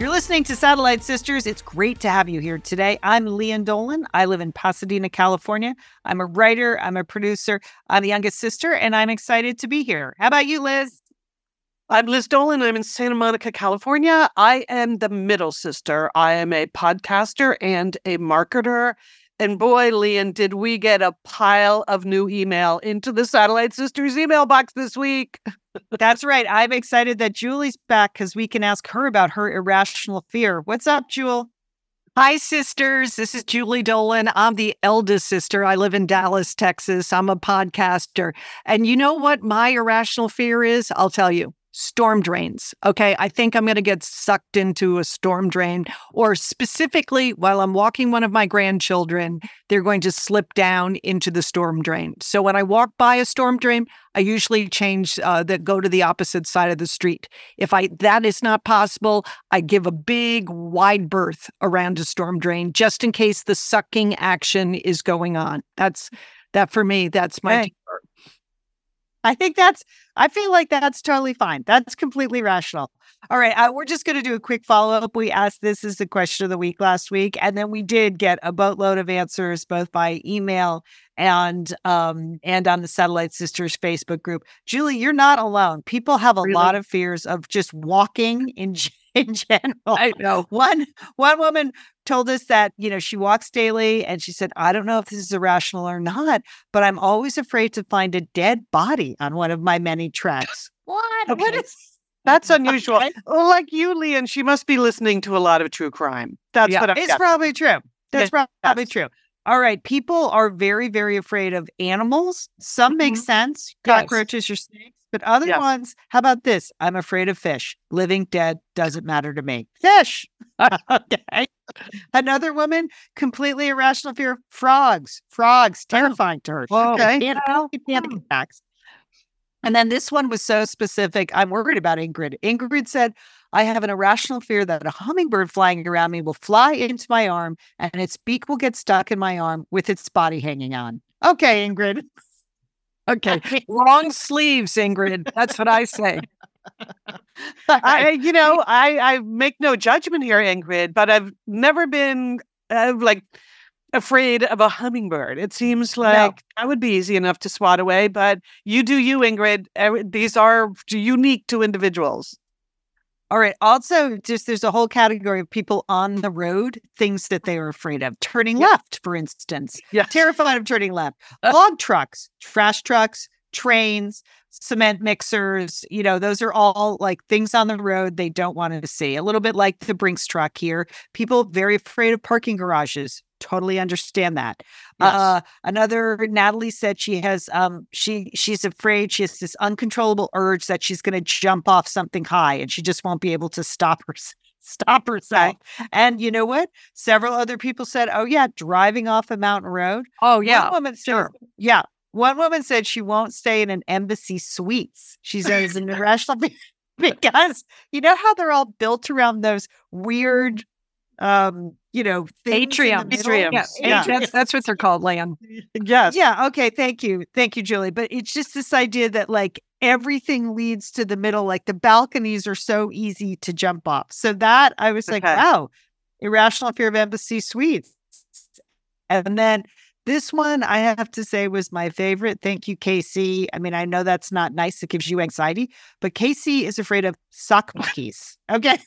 You're listening to Satellite Sisters. It's great to have you here today. I'm Lian Dolan. I live in Pasadena, California. I'm a writer, I'm a producer, I'm the youngest sister, and I'm excited to be here. How about you, Liz? I'm Liz Dolan. I'm in Santa Monica, California. I am the middle sister. I am a podcaster and a marketer. And boy, Lian, did we get a pile of new email into the Satellite Sisters email box this week. That's right. I'm excited that Julie's back because we can ask her about her irrational fear. What's up, Jewel? Hi, sisters. This is Julie Dolan. I'm the eldest sister. I live in Dallas, Texas. I'm a podcaster. And you know what my irrational fear is? I'll tell you storm drains. Okay. I think I'm going to get sucked into a storm drain, or specifically, while I'm walking one of my grandchildren, they're going to slip down into the storm drain. So when I walk by a storm drain, I usually change uh, that go to the opposite side of the street. If I that is not possible, I give a big wide berth around a storm drain just in case the sucking action is going on. That's that for me. That's my. Hey. I think that's, I feel like that's totally fine. That's completely rational. All right. Uh, we're just going to do a quick follow up. We asked this as the question of the week last week, and then we did get a boatload of answers both by email and um and on the satellite sisters facebook group julie you're not alone people have a Really? lot of fears of just walking in in general I know. one one woman told us that you know she walks daily and she said i don't know if this is irrational or not but i'm always afraid to find a dead body on one of my many treks what what Okay. is That's unusual. Okay. Like you, Lian, she must be listening to a lot of true crime. That's Yeah. what I'm it's guessing. probably true that's Yeah, probably true all right people are very very afraid of animals some make Mhm. sense Yes. cockroaches or snakes but other Yes. ones how about this i'm afraid of fish living dead doesn't matter to me fish okay another woman completely irrational fear frogs frogs oh. terrifying to her Whoa. okay you know panic hmm. attacks and then this one was so specific. I'm worried about Ingrid. Ingrid said, I have an irrational fear that a hummingbird flying around me will fly into my arm and its beak will get stuck in my arm with its body hanging on. Okay, Ingrid. Okay. Long sleeves, Ingrid. That's what I say. I, you know, I, I make no judgment here, Ingrid, but I've never been uh, like afraid of a hummingbird. It seems like that would be easy enough to swat away, but you do you, Ingrid. These are unique to individuals. All right. Also, just there's a whole category of people on the road, things that they are afraid of. Turning left, for instance. Yes. Terrified of turning left. Log trucks, trash trucks, trains, cement mixers, you know, those are all like things on the road they don't want to see. A little bit like the Brinks truck here. People very afraid of parking garages. Totally understand that. Uh, another Natalie said she has um she she's afraid she has this uncontrollable urge that she's going to jump off something high and she just won't be able to stop her stop herself. And you know what? Several other people said, "Oh yeah, driving off a mountain road." Oh yeah. woman said, sure. yeah. One woman said she won't stay in an embassy suites. She says an irrational be- because you know how they're all built around those weird, um, you know, things Atriums. Atriums. Yeah. Yeah. That's, that's what they're called, Lan. Yes. Yeah. Okay. Thank you. Thank you, Julie. But it's just this idea that like everything leads to the middle. Like the balconies are so easy to jump off. So that I was like, wow, irrational fear of embassy suites. And then this one I have to say was my favorite. Thank you, Casey. I mean, I know that's not nice. It gives you anxiety, but Casey is afraid of sock monkeys. Okay.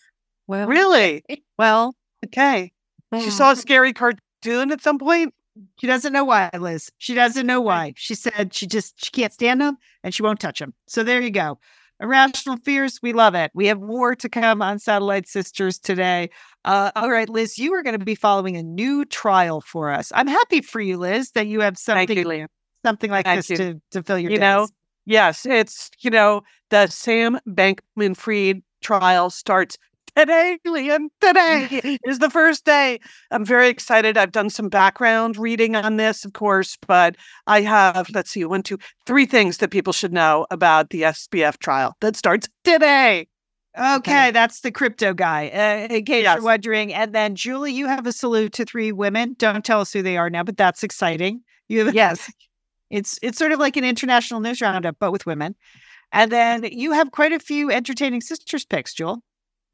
Well, Really? Eh, well, Okay. She saw a scary cartoon at some point. She doesn't know why, Liz. She doesn't know why. She said she just she can't stand them and she won't touch them. So there you go. Irrational fears, we love it. We have more to come on Satellite Sisters today. Uh, all right, Liz, you are going to be following a new trial for us. I'm happy for you, Liz, that you have something you, something like Thank this you. to, to fill your You know, days. Yes, it's, you know, the Sam Bankman Fried trial starts today, Lian, today is the first day. I'm very excited. I've done some background reading on this, of course, but I have, let's see, one, two, three things that people should know about the SBF trial that starts today. Okay, that's the crypto guy, uh, in case Yes. you're wondering. And then, Julie, you have a salute to three women. Don't tell us who they are now, but that's exciting. You have, Yes. it's it's sort of like an international news roundup, but with women. And then you have quite a few entertaining sisters picks, Jewel.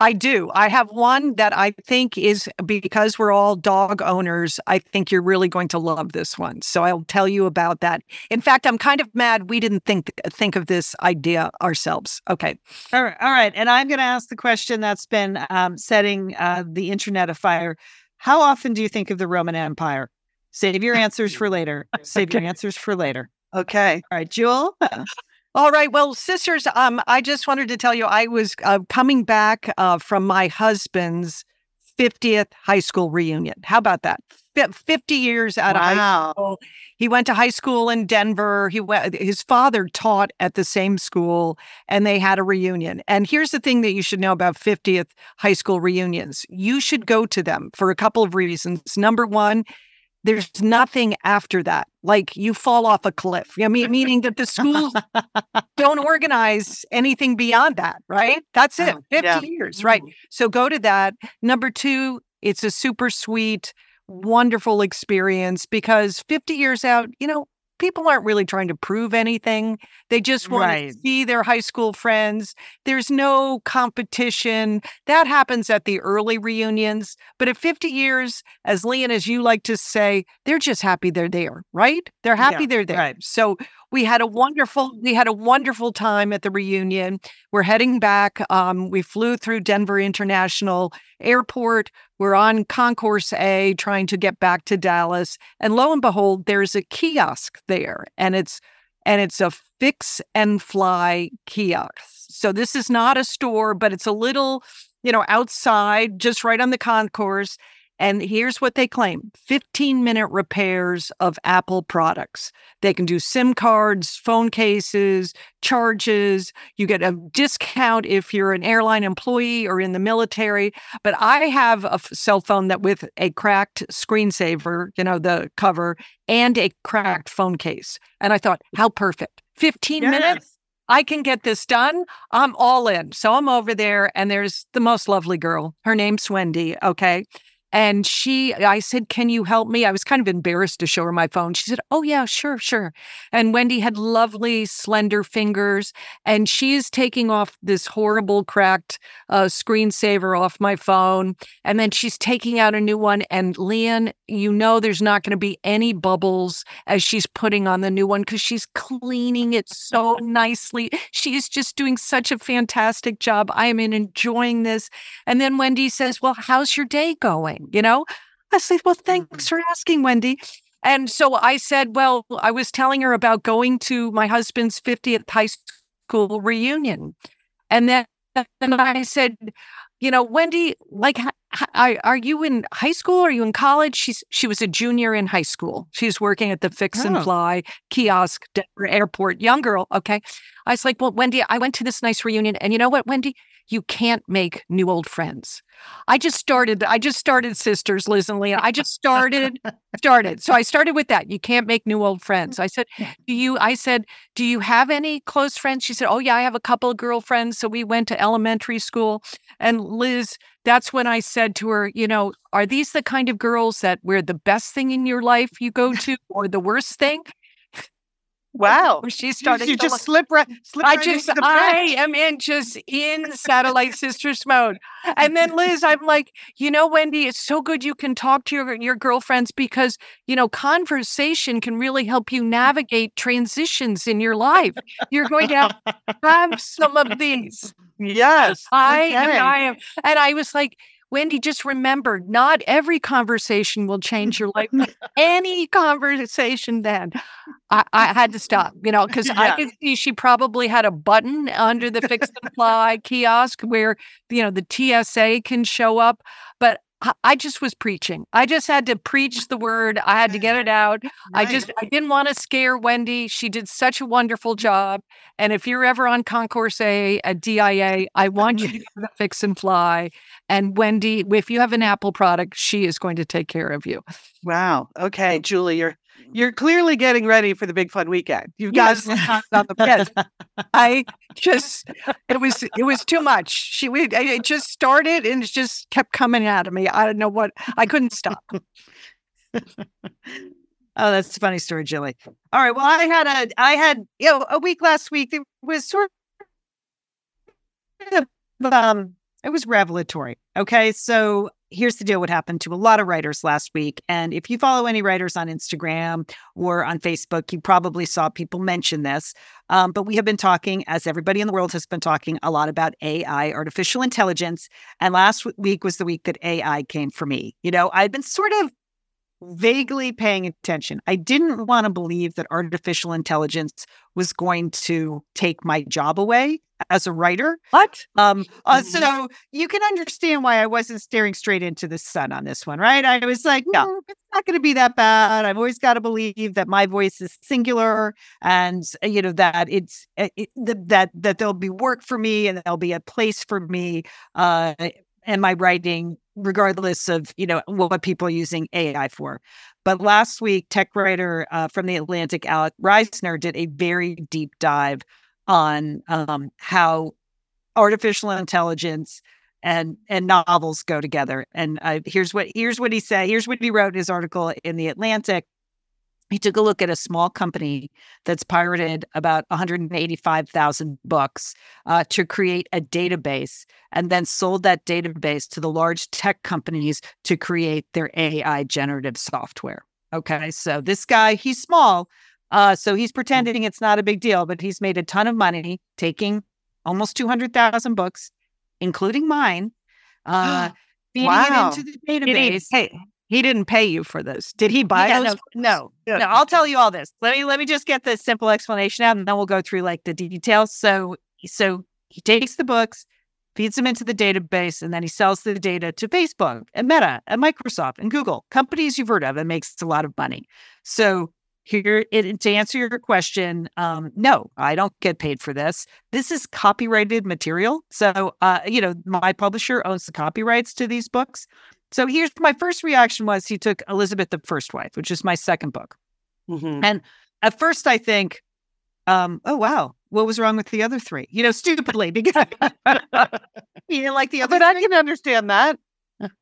I do. I have one that I think is because we're all dog owners. I think you're really going to love this one. So I'll tell you about that. In fact, I'm kind of mad we didn't think think of this idea ourselves. Okay. All right, all right. And I'm going to ask the question that's been um, setting uh, the internet afire. How often do you think of the Roman Empire? Save your answers for later. Save your answers for later. Okay. All right, Jewel. All right. Well, sisters, um, I just wanted to tell you I was uh, coming back uh, from my husband's 50th high school reunion. How about that? 50 years out of high school. He went to high school in Denver. He went, his father taught at the same school and they had a reunion. And here's the thing that you should know about 50th high school reunions. You should go to them for a couple of reasons. Number one, there's nothing after that. Like you fall off a cliff. I mean, meaning that the schools don't organize anything beyond that, right? That's it. Oh, 50 yeah. years, right? Mm-hmm. So go to that. Number two, it's a super sweet, wonderful experience because 50 years out, you know, people aren't really trying to prove anything. They just want Right. to see their high school friends. There's no competition. That happens at the early reunions. But at 50 years, as Lian, as you like to say, they're just happy they're there, right? They're happy Yeah, they're there. right. So we had a wonderful we had a wonderful time at the reunion. We're heading back um, we flew through denver international airport. We're on concourse a trying to get back to dallas. And lo and behold there's a kiosk there and it's and it's a fix and fly kiosk. So this is not a store but it's a little you know outside just right on the concourse and here's what they claim 15 minute repairs of Apple products. They can do SIM cards, phone cases, charges. You get a discount if you're an airline employee or in the military. But I have a cell phone that with a cracked screensaver, you know, the cover, and a cracked phone case. And I thought, how perfect. 15 minutes. I can get this done. I'm all in. So I'm over there, and there's the most lovely girl. Her name's Wendy. Okay. And she, I said, Can you help me? I was kind of embarrassed to show her my phone. She said, Oh, yeah, sure, sure. And Wendy had lovely, slender fingers. And she is taking off this horrible, cracked uh, screensaver off my phone. And then she's taking out a new one. And Lian, you know, there's not going to be any bubbles as she's putting on the new one because she's cleaning it so nicely. She is just doing such a fantastic job. I am enjoying this. And then Wendy says, Well, how's your day going? You know, I said, Well, thanks mm. for asking, Wendy. And so I said, Well, I was telling her about going to my husband's 50th high school reunion. And then, then I said, you know, Wendy, like, are you in high school? Are you in college? She's she was a junior in high school. She's working at the Fix and Oh. Fly kiosk, Denver Airport. Young girl. Okay, I was like, well, Wendy, I went to this nice reunion, and you know what, Wendy, you can't make new old friends. I just started. I just started sisters, Liz and Leah. I just started, started. So I started with that. You can't make new old friends. I said, do you? I said, do you have any close friends? She said, oh yeah, I have a couple of girlfriends. So we went to elementary school. And Liz, that's when I said to her, you know, are these the kind of girls that where the best thing in your life you go to, or the worst thing? Wow. She You, started. you to just slip right, slip I right just, I am in just in satellite sisters mode. And then Liz, I'm like, you know, Wendy, it's so good you can talk to your, your girlfriends because, you know, conversation can really help you navigate transitions in your life. You're going to have, have some of these. Yes. I, okay. and I am, and I was like, Wendy, just remember, not every conversation will change your life. Any conversation, then I, I had to stop, you know, because I Yeah. could see she probably had a button under the fix and fly kiosk where you know the TSA can show up. But I, just was preaching. I just had to preach the word. I had to get it out. I just I didn't want to scare Wendy. She did such a wonderful job. And if you're ever on Concourse A at DIA, I want you to Fix and Fly. And Wendy, if you have an Apple product, she is going to take care of you. Wow. Okay, Julie, you're you're clearly getting ready for the big fun weekend. You've got Yes. on the Yes. I just it was it was too much. She we it just started and it just kept coming out of me. I don't know what I couldn't stop. Oh, that's a funny story, Julie. All right. Well, I had a, I had, you know, a week last week that was sort of, um, it was revelatory. Okay. So here's the deal what happened to a lot of writers last week. And if you follow any writers on Instagram or on Facebook, you probably saw people mention this. Um, but we have been talking, as everybody in the world has been talking, a lot about AI, artificial intelligence. And last week was the week that AI came for me. You know, I'd been sort of vaguely paying attention. I didn't want to believe that artificial intelligence was going to take my job away as a writer. What? Um, uh, so you can understand why I wasn't staring straight into the sun on this one, right? I was like, no, it's not going to be that bad. I've always got to believe that my voice is singular, and uh, you know that it's uh, it, that that there'll be work for me and there'll be a place for me uh, and my writing, regardless of you know what people are using AI for. But last week, tech writer uh, from the Atlantic, Alex Reisner, did a very deep dive on um, how artificial intelligence and and novels go together. And uh, here's what here's what he said. Here's what he wrote in his article in the Atlantic. He took a look at a small company that's pirated about 185,000 books uh, to create a database and then sold that database to the large tech companies to create their AI generative software. Okay, so this guy, he's small, uh, so he's pretending it's not a big deal, but he's made a ton of money taking almost 200,000 books, including mine, uh, feeding Wow. it into the database. pay, he didn't pay you for those. Did he buy Yeah, those? no, no, no. I'll tell you all this. Let me let me just get the simple explanation out, and then we'll go through like the details. So, so he takes the books, feeds them into the database, and then he sells the data to Facebook and Meta and Microsoft and Google, companies you've heard of, and makes a lot of money. So here, it, to answer your question, um, no, I don't get paid for this. This is copyrighted material. So, uh, you know, my publisher owns the copyrights to these books. So here's my first reaction was he took Elizabeth the First Wife, which is my second book. Mhm. At first, I think, um, oh wow, what was wrong with the other three? You know, stupidly because you didn't like the other But I three, can understand that.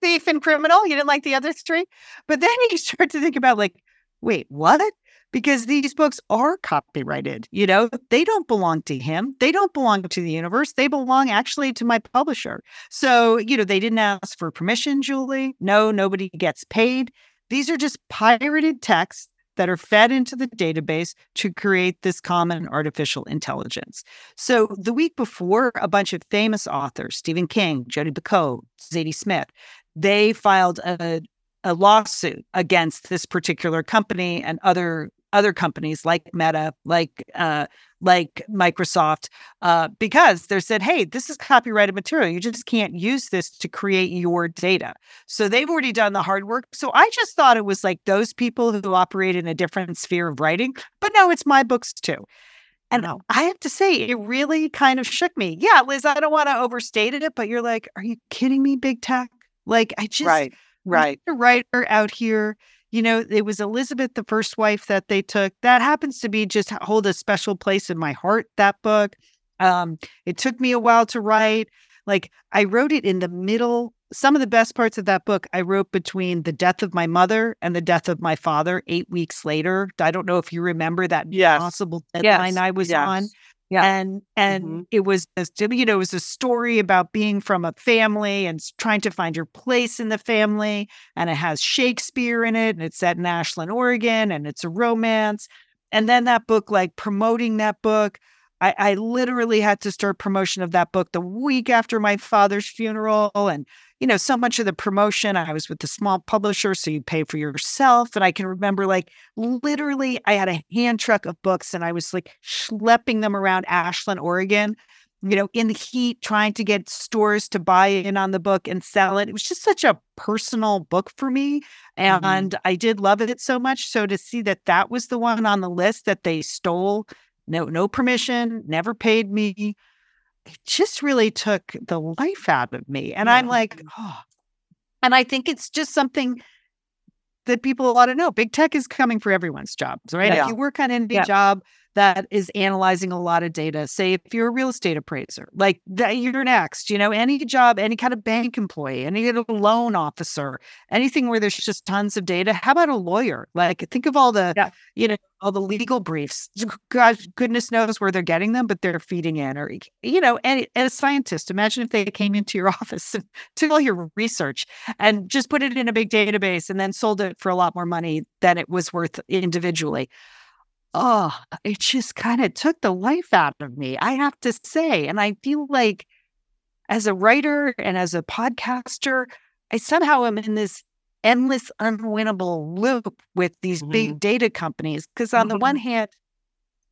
thief and criminal. You didn't like the other three, but then you start to think about like, wait, what? Because these books are copyrighted. You know, they don't belong to him. They don't belong to the universe. They belong actually to my publisher. So, you know, they didn't ask for permission, Julie. No, nobody gets paid. These are just pirated texts that are fed into the database to create this common artificial intelligence. So the week before, a bunch of famous authors, Stephen King, Jodi Picoult, Zadie Smith, they filed a, a lawsuit against this particular company and other other companies like Meta, like uh, like Microsoft, uh, because they said, "Hey, this is copyrighted material. You just can't use this to create your data." So they've already done the hard work. So I just thought it was like those people who operate in a different sphere of writing, but no, it's my books too. And I have to say, it really kind of shook me. Yeah, Liz, I don't want to overstate it, but you're like, are you kidding me, big tech? Like, I just right. Right. a writer out here. You know, it was Elizabeth, the first wife that they took. That happens to be just hold a special place in my heart. That book. Um, it took me a while to write. Like I wrote it in the middle. Some of the best parts of that book I wrote between the death of my mother and the death of my father. Eight weeks later. I don't know if you remember that Yes. possible deadline Yes. I was Yes. on. Yeah. And and Mhm. it was a, you know, it was a story about being from a family and trying to find your place in the family. And it has Shakespeare in it, and it's set in Ashland, Oregon, and it's a romance. And then that book, like promoting that book, I, I literally had to start promotion of that book the week after my father's funeral. And, you know, so much of the promotion, I was with the small publisher, so you pay for yourself. And I can remember like literally I had a hand truck of books and I was like schlepping them around Ashland, Oregon. you know, in the heat, trying to get stores to buy in on the book and sell it. It was just such a personal book for me. Mm-hmm. And I did love it so much. So to see that that was the one on the list that they stole, no, no permission, never paid me, it just really took the life out of me. And I'm like, oh. And I think it's just something that people ought to know. Big tech is coming for everyone's jobs, right? Yeah. If you work on any Yeah. job that is analyzing a lot of data, say if you're a real estate appraiser, like that you're next, you know, any job, any kind of bank employee, any kind of loan officer, anything where there's just tons of data. How about a lawyer? Like think of all the, Yeah. you know, all the legal briefs. God, goodness knows where they're getting them, but they're feeding in. Or, you know, and, and a scientist, imagine if they came into your office and took all your research and just put it in a big database and then sold it for a lot more money than it was worth individually. Oh, it just kind of took the life out of me, I have to say. And I feel like as a writer and as a podcaster, I somehow am in this endless, unwinnable loop with these big mm-hmm. data companies. Because on the mm-hmm. one hand,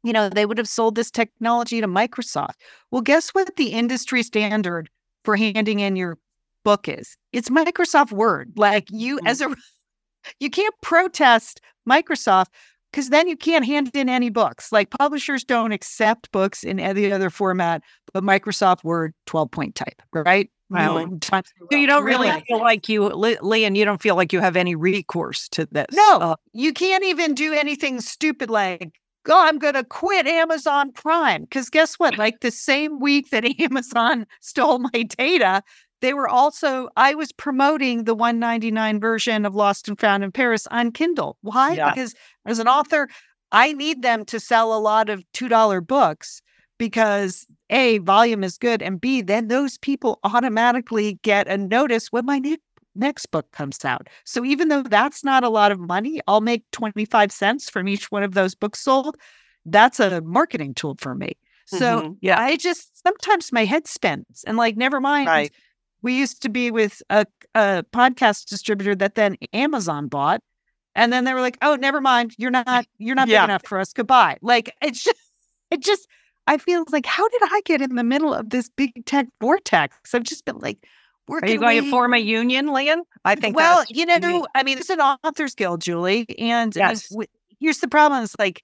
you know, they would have sold this technology to Microsoft. Well, guess what the industry standard for handing in your book is? It's Microsoft Word. Like you, mm-hmm. as a, you can't protest Microsoft because then you can't hand in any books. Like publishers don't accept books in any other format, but Microsoft Word 12 point type, right? Wow. You- So you don't really Really? feel like you, Lian, you don't feel like you have any recourse to this. No, Uh, you can't even do anything stupid like, oh, I'm going to quit Amazon Prime. Because guess what? Like the same week that Amazon stole my data, they were also, I was promoting the 199 version of Lost and Found in Paris on Kindle. Why? Yeah. Because as an author, I need them to sell a lot of $2 books because A, volume is good, and B, then those people automatically get a notice when my ne- next book comes out. So even though that's not a lot of money, I'll make 25 cents from each one of those books sold. That's a marketing tool for me. So Mhm. yeah. I just sometimes my head spins and like, never mind. Right. We used to be with a, a podcast distributor that then Amazon bought. And then they were like, oh, never mind. You're not, you're not Yeah. big enough for us. Goodbye. Like it's just, it just, I feel like, how did I get in the middle of this big tech vortex? I've just been like, Are you going to way- form a union, Lian? I think well, you know. I mean, it's an authors guild, Julie, and uh, Yes. here's the problem: is like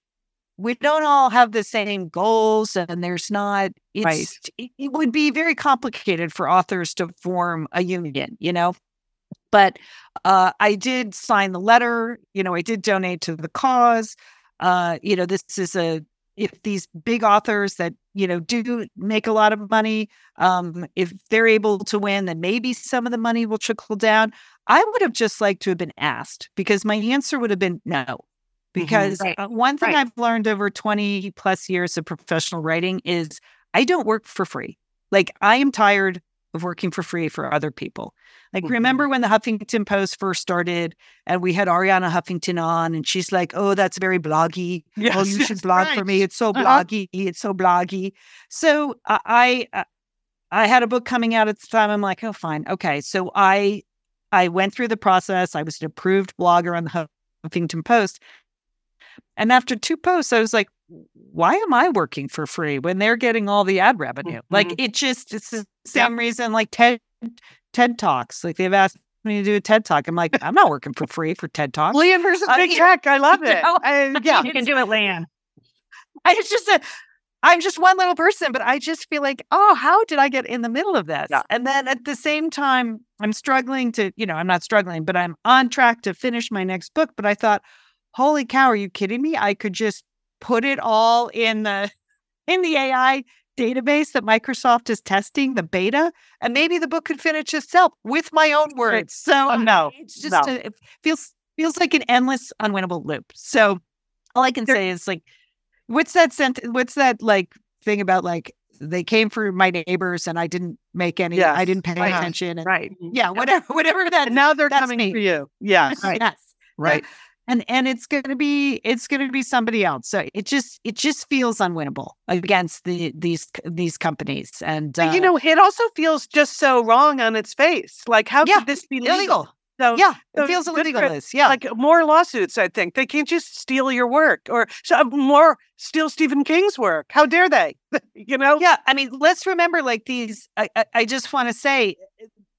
we don't all have the same goals, and there's not. It's Right. it, it would be very complicated for authors to form a union, you know. But uh, I did sign the letter. You know, I did donate to the cause. Uh, you know, this is a if these big authors that you know do make a lot of money um, if they're able to win, then maybe some of the money will trickle down. I would have just liked to have been asked because my answer would have been no. Because Right. uh, one thing Right. I've learned over 20 plus years of professional writing is I don't work for free. Like I am tired of working for free for other people. Like Mhm. remember when the Huffington Post first started and we had Arianna Huffington on and she's like, "Oh, that's very bloggy. oh, you should blog for me. It's so Uh-huh. bloggy. It's so bloggy." So uh, I uh, I had a book coming out at the time. I'm like, "Oh, fine. Okay." So I I went through the process. I was an approved blogger on the Huffington Post. And after two posts, I was like, why am I working for free when they're getting all the ad revenue? Like Mhm. it just it's the same reason like TED TED Talks. Like they've asked me to do a TED Talk. I'm like, I'm not working for free for TED Talks. Lian versus Big Tech. I love it. know, I- yeah. you can do it, Lian. I it's just a I'm just one little person, but I just feel like, oh, how did I get in the middle of this? Yeah. And then at the same time, I'm struggling to, you know, I'm not struggling, but I'm on track to finish my next book. But I thought, holy cow, are you kidding me? I could just put it all in the in the AI database that Microsoft is testing, the beta, and maybe the book could finish itself with my own words. So Oh, no, it's just no. a, it feels feels like an endless, unwinnable loop. So all I can say is like, what's that sent? What's that like thing about like they came for my neighbors and I didn't make any, I didn't pay right. attention. And, Right. Yeah, whatever, whatever that. And now they're coming me. for you. Yes. Right. Yes. Right. And and it's gonna be it's gonna be somebody else. So it just it just feels unwinnable against the these these companies. And uh, you know, it also feels just so wrong on its face. Like, how Yeah, could this be legal? illegal. So Yeah, it so feels good for- illegalist. Yeah. like more lawsuits. I think they can't just steal your work or so, more steal Stephen King's work. How dare they? you know? yeah. I mean, let's remember like these. I, I, I just want to say,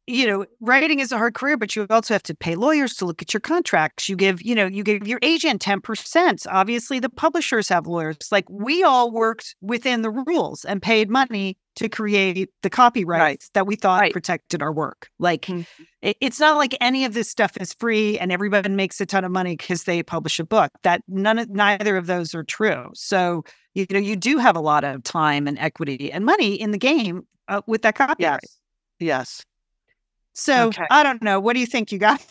you know, writing is a hard career, but you also have to pay lawyers to look at your contracts. You give, you know, you give your agent 10%. Obviously, the publishers have lawyers. Like we all worked within the rules and paid money to create the copyrights that we thought Right. protected our work. Like Mhm. it, it's not like any of this stuff is free and everybody makes a ton of money because they publish a book. That none of neither of those are true. So you know you do have a lot of time and equity and money in the game uh, with that copyright. Yes. Yes. So Okay. I don't know. What do you think you got?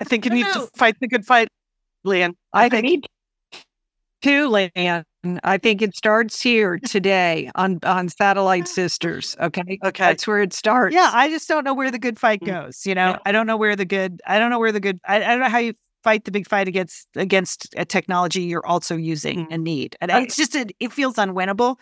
I think you I need know. to fight the good fight, Lian. I think too, Lian. I think it starts here today on on Satellite Sisters. Okay, Okay. that's where it starts. Yeah, I just don't know where the good fight Mm. goes. You know, Yeah. I don't know where the good. I don't know where the good. I, I don't know how you fight the big fight against against a technology you're also using Mm. and need. And I- it's just it feels unwinnable.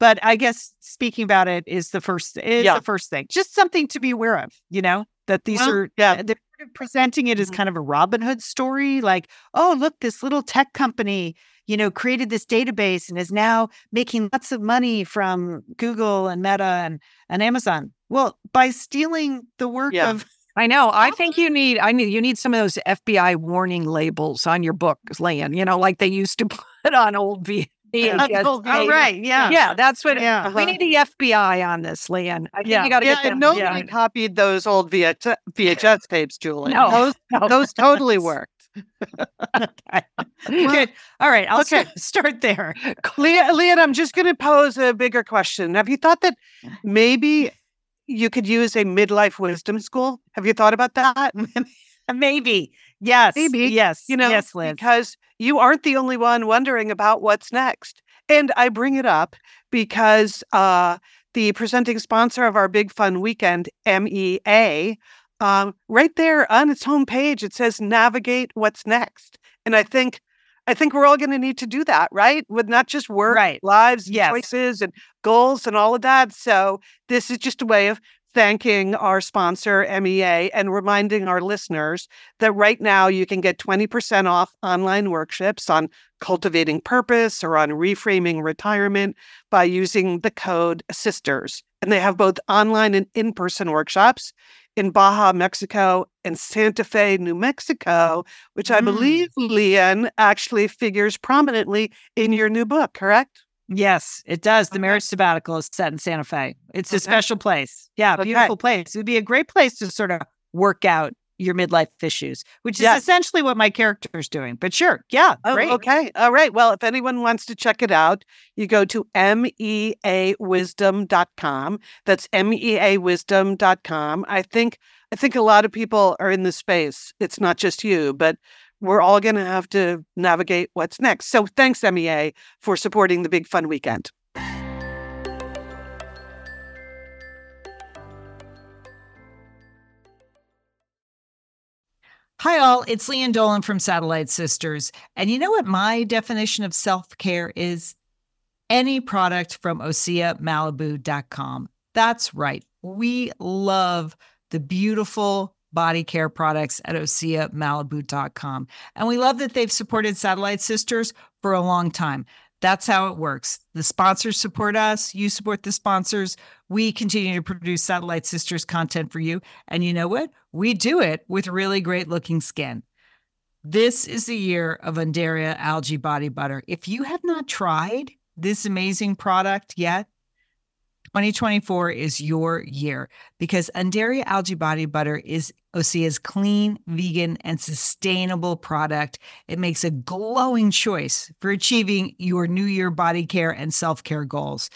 But I guess speaking about it is the first is Yeah. the first thing. Just something to be aware of. You know that these Well, are yeah. they're presenting it as Mhm. kind of a Robin Hood story. Like, oh look, this little tech company you know, created this database and is now making lots of money from Google and Meta and, and Amazon. Well, by stealing the work Yeah. of I know. I think you need. I need. You need some of those FBI warning labels on your books, Lian. You know, like they used to put on old V. VHS oh, right, yeah, Yeah, that's what. yeah. We need the FBI on this, Lian. I think Yeah, you got to yeah, get them. nobody yeah. copied those old VH- VHS tapes, Julie. No, those, no. those totally worked. Good. All right, I'll Okay. start, start there. Leah, Lian, I'm just going to pose a bigger question. Have you thought that maybe you could use a midlife wisdom school? Have you thought about that? Maybe. Yes. Maybe, Yes. You know, yes, Liz. because you aren't the only one wondering about what's next. And I bring it up because uh, the presenting sponsor of our big fun weekend, MEA, um, right there on its homepage, it says navigate what's next. And I think I think we're all going to need to do that, right? With not just work, Right. lives, Yes. choices, and goals, and all of that. So this is just a way of thanking our sponsor, MEA, and reminding our listeners that right now you can get 20% off online workshops on cultivating purpose or on reframing retirement by using the code SISTERS. And they have both online and in person workshops in Baja, Mexico, and Santa Fe, New Mexico, which I Mm. believe, Lian, actually figures prominently in your new book, correct? Yes, it does. The Okay. marriage sabbatical is set in Santa Fe. It's a special place. Yeah, Okay. beautiful place. It would be a great place to sort of work out your midlife issues, which is essentially what my character is doing. But sure, yeah, Oh, great. okay. All right. Well, if anyone wants to check it out, you go to meawisdom.com. That's meawisdom.com. I think I think a lot of people are in this space. It's not just you, but we're all going to have to navigate what's next. So thanks MEA for supporting the Big Fun Weekend. Hi, all. It's Lian Dolan from Satellite Sisters. And you know what my definition of self care is? Any product from OseaMalibu.com. That's right. We love the beautiful body care products at OseaMalibu.com. And we love that they've supported Satellite Sisters for a long time. That's how it works. The sponsors support us, you support the sponsors. We continue to produce Satellite Sisters content for you. And you know what? We do it with really great looking skin. This is the year of Undaria Algae Body Butter. If you have not tried this amazing product yet, 2024 is your year because Undaria Algae Body Butter is Osea's clean, vegan, and sustainable product. It makes a glowing choice for achieving your New Year body care and self care goals.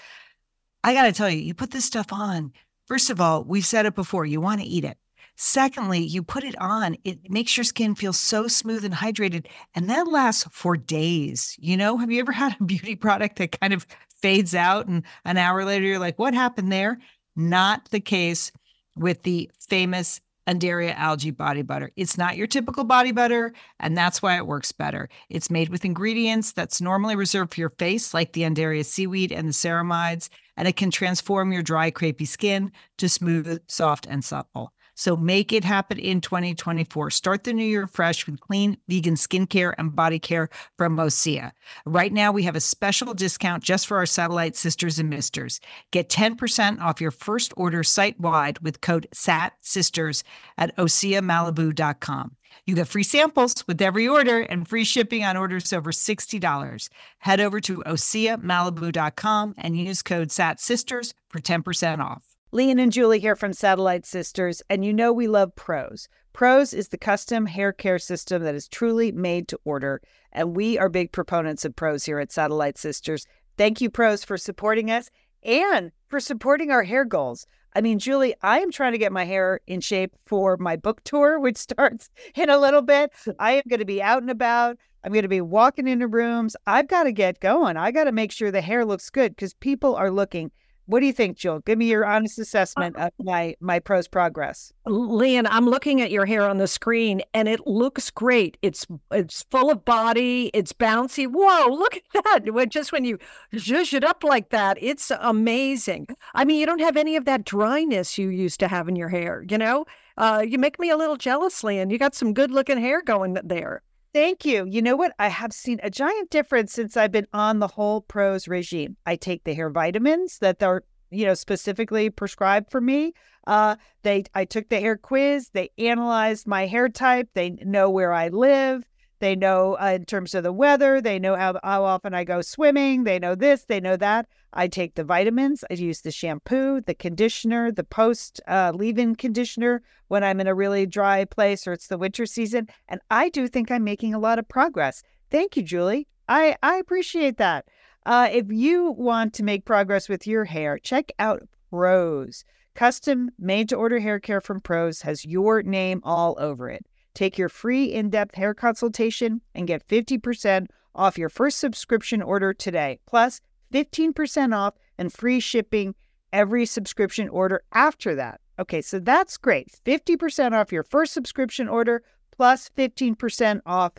I got to tell you, you put this stuff on. First of all, we've said it before, you want to eat it. Secondly, you put it on, it makes your skin feel so smooth and hydrated, and that lasts for days. You know, have you ever had a beauty product that kind of fades out and an hour later you're like, what happened there? Not the case with the famous Undaria algae body butter. It's not your typical body butter, and that's why it works better. It's made with ingredients that's normally reserved for your face, like the Undaria seaweed and the ceramides, and it can transform your dry, crepey skin to smooth, soft, and supple. So make it happen in 2024. Start the new year fresh with clean vegan skincare and body care from Osea. Right now, we have a special discount just for our satellite sisters and misters. Get 10% off your first order site wide with code SATSisters at OseaMalibu.com. You get free samples with every order and free shipping on orders over $60. Head over to OseaMalibu.com and use code SATSisters for 10% off. Lian and Julie here from Satellite Sisters, and you know we love Prose. Prose is the custom hair care system that is truly made to order, and we are big proponents of Prose here at Satellite Sisters. Thank you, Prose, for supporting us and for supporting our hair goals. I mean, Julie, I am trying to get my hair in shape for my book tour, which starts in a little bit. I am going to be out and about. I'm going to be walking into rooms. I've got to get going. I got to make sure the hair looks good because people are looking what do you think, Jill? Give me your honest assessment of my my Prose progress. Lian, I'm looking at your hair on the screen and it looks great. It's it's full of body, it's bouncy. Whoa, look at that. Just when you zhuzh it up like that, it's amazing. I mean, you don't have any of that dryness you used to have in your hair, you know? Uh, you make me a little jealous, Lian. You got some good looking hair going there. Thank you. You know what? I have seen a giant difference since I've been on the whole Prose regime. I take the hair vitamins that are, you know, specifically prescribed for me. Uh, they, I took the hair quiz. They analyzed my hair type. They know where I live. They know uh, in terms of the weather. They know how, how often I go swimming. They know this. They know that. I take the vitamins. I use the shampoo, the conditioner, the post uh, leave in conditioner when I'm in a really dry place or it's the winter season. And I do think I'm making a lot of progress. Thank you, Julie. I, I appreciate that. Uh, if you want to make progress with your hair, check out Prose. Custom made to order hair care from Prose has your name all over it. Take your free in depth hair consultation and get 50% off your first subscription order today, plus 15% off and free shipping every subscription order after that. Okay, so that's great. 50% off your first subscription order, plus 15% off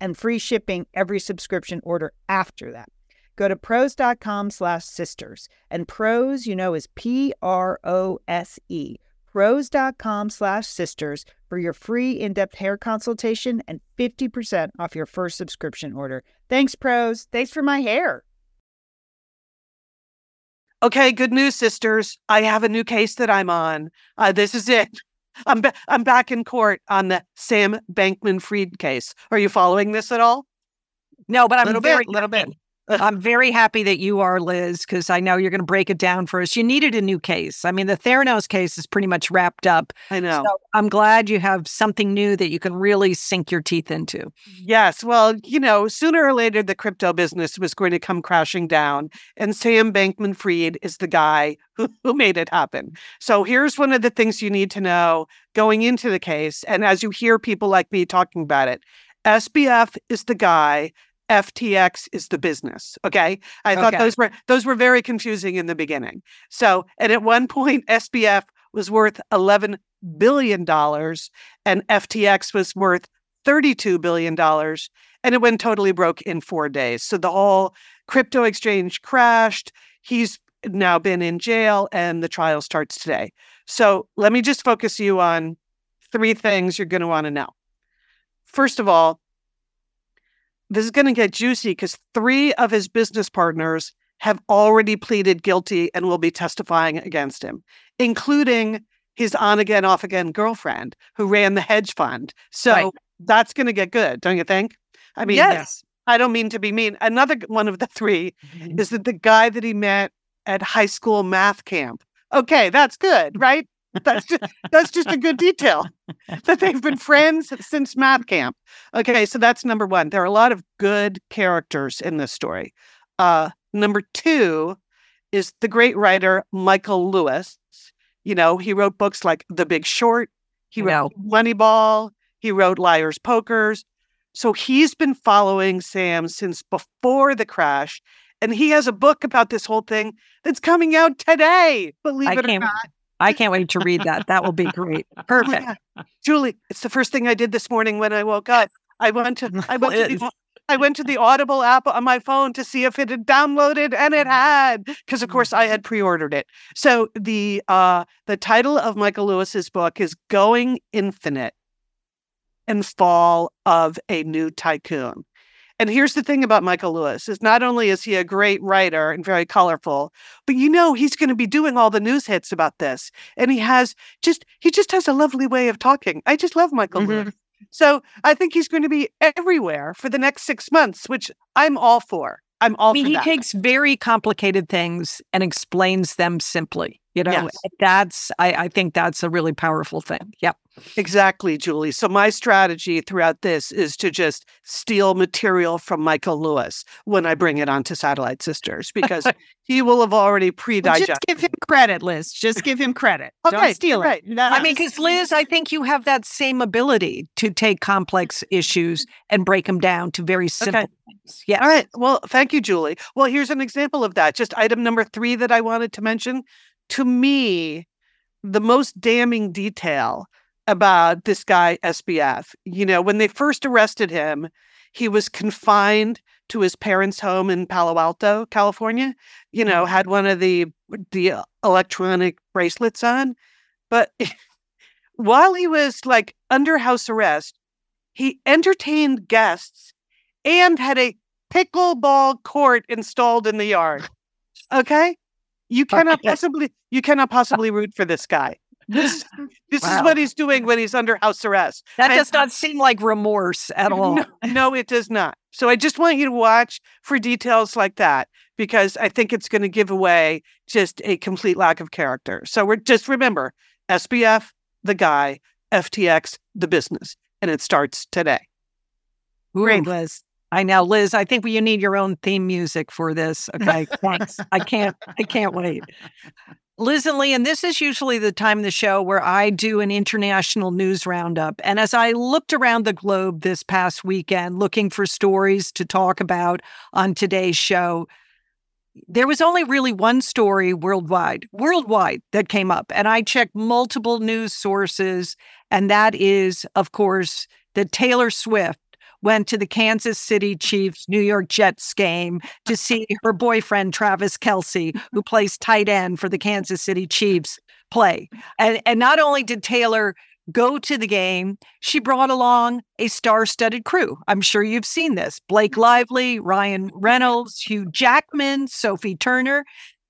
and free shipping every subscription order after that. Go to prose.com slash sisters. And prose, you know, is P R O S E prose.com slash sisters for your free in-depth hair consultation and 50% off your first subscription order. Thanks, Prose. Thanks for my hair. Okay, good news, sisters. I have a new case that I'm on. Uh, this is it. I'm ba- I'm back in court on the Sam Bankman-Fried case. Are you following this at all? No, but I'm little very bit, little bit. I'm very happy that you are, Liz, because I know you're going to break it down for us. You needed a new case. I mean, the Theranos case is pretty much wrapped up. I know. So I'm glad you have something new that you can really sink your teeth into. Yes. Well, you know, sooner or later, the crypto business was going to come crashing down. And Sam Bankman Fried is the guy who, who made it happen. So here's one of the things you need to know going into the case. And as you hear people like me talking about it, SBF is the guy FTX is the business. Okay. I thought Okay. those were those were very confusing in the beginning. So, and at one point SBF was worth 11 billion dollars and FTX was worth 32 billion dollars and it went totally broke in 4 days. So the whole crypto exchange crashed. He's now been in jail and the trial starts today. So, let me just focus you on three things you're going to want to know. First of all, this is going to get juicy because three of his business partners have already pleaded guilty and will be testifying against him, including his on again, off again girlfriend who ran the hedge fund. So Right. that's going to get good, don't you think? I mean, yes. I don't mean to be mean. Another one of the three mm-hmm. is that the guy that he met at high school math camp. Okay, that's good, mm-hmm. right? That's just that's just a good detail that they've been friends since math camp. Okay, so that's number one. There are a lot of good characters in this story. Uh, number two is the great writer Michael Lewis. You know, he wrote books like The Big Short. He wrote Moneyball. He wrote Liar's Pokers. So he's been following Sam since before the crash. And he has a book about this whole thing that's coming out today. Believe I it or not. I can't wait to read that. That will be great. Perfect. Yeah. Julie, it's the first thing I did this morning when I woke up. I went to I went to the, I went to the Audible app on my phone to see if it had downloaded, and it had, because of course I had pre-ordered it. So the uh, the title of Michael Lewis's book is "Going Infinite and Fall of a New Tycoon." And here's the thing about Michael Lewis is not only is he a great writer and very colorful, but you know he's going to be doing all the news hits about this. And he has just he just has a lovely way of talking. I just love Michael Mm-hmm. Lewis. So I think he's going to be everywhere for the next six months, which I'm all for. I'm all I mean, he that. takes very complicated things and explains them simply. You know, Yes. that's I, I think that's a really powerful thing. Yep. Exactly, Julie. So my strategy throughout this is to just steal material from Michael Lewis when I bring it onto Satellite Sisters because he will have already Well, pre-digested. just give him credit, Liz. Just give him credit. Okay, Don't steal right. it. No, I mean, because Liz, I think you have that same ability to take complex issues and break them down to very simple things. Yeah. All right. Well, thank you, Julie. Well, here's an example of that. Just item number three that I wanted to mention. To me, the most damning detail about this guy, SBF, you know, when they first arrested him, he was confined to his parents' home in Palo Alto, California, you know, mm-hmm. had one of the the electronic bracelets on. But while he was like under house arrest, he entertained guests and had a pickleball court installed in the yard. Okay? You cannot possibly you cannot possibly root for this guy. This this is what he's doing when he's under house arrest. That And- does not seem like remorse at all. No, no, it does not. So I just want you to watch for details like that because I think it's going to give away just a complete lack of character. So we're just remember SBF, the guy, FTX, the business, and it starts today. great. Liz. I know, Liz. I think you need your own theme music for this. Okay, thanks. I can't. I can't wait. Liz and Lee, and this is usually the time of the show where I do an international news roundup. And as I looked around the globe this past weekend looking for stories to talk about on today's show, there was only really one story worldwide, worldwide that came up. And I checked multiple news sources. And that is, of course, that Taylor Swift went to the Kansas City Chiefs New York Jets game to see her boyfriend, Travis Kelce, who plays tight end for the Kansas City Chiefs, play. And, and not only did Taylor go to the game, she brought along a star studded crew. I'm sure you've seen this Blake mm-hmm. Lively, Ryan Reynolds, Hugh Jackman, Sophie Turner.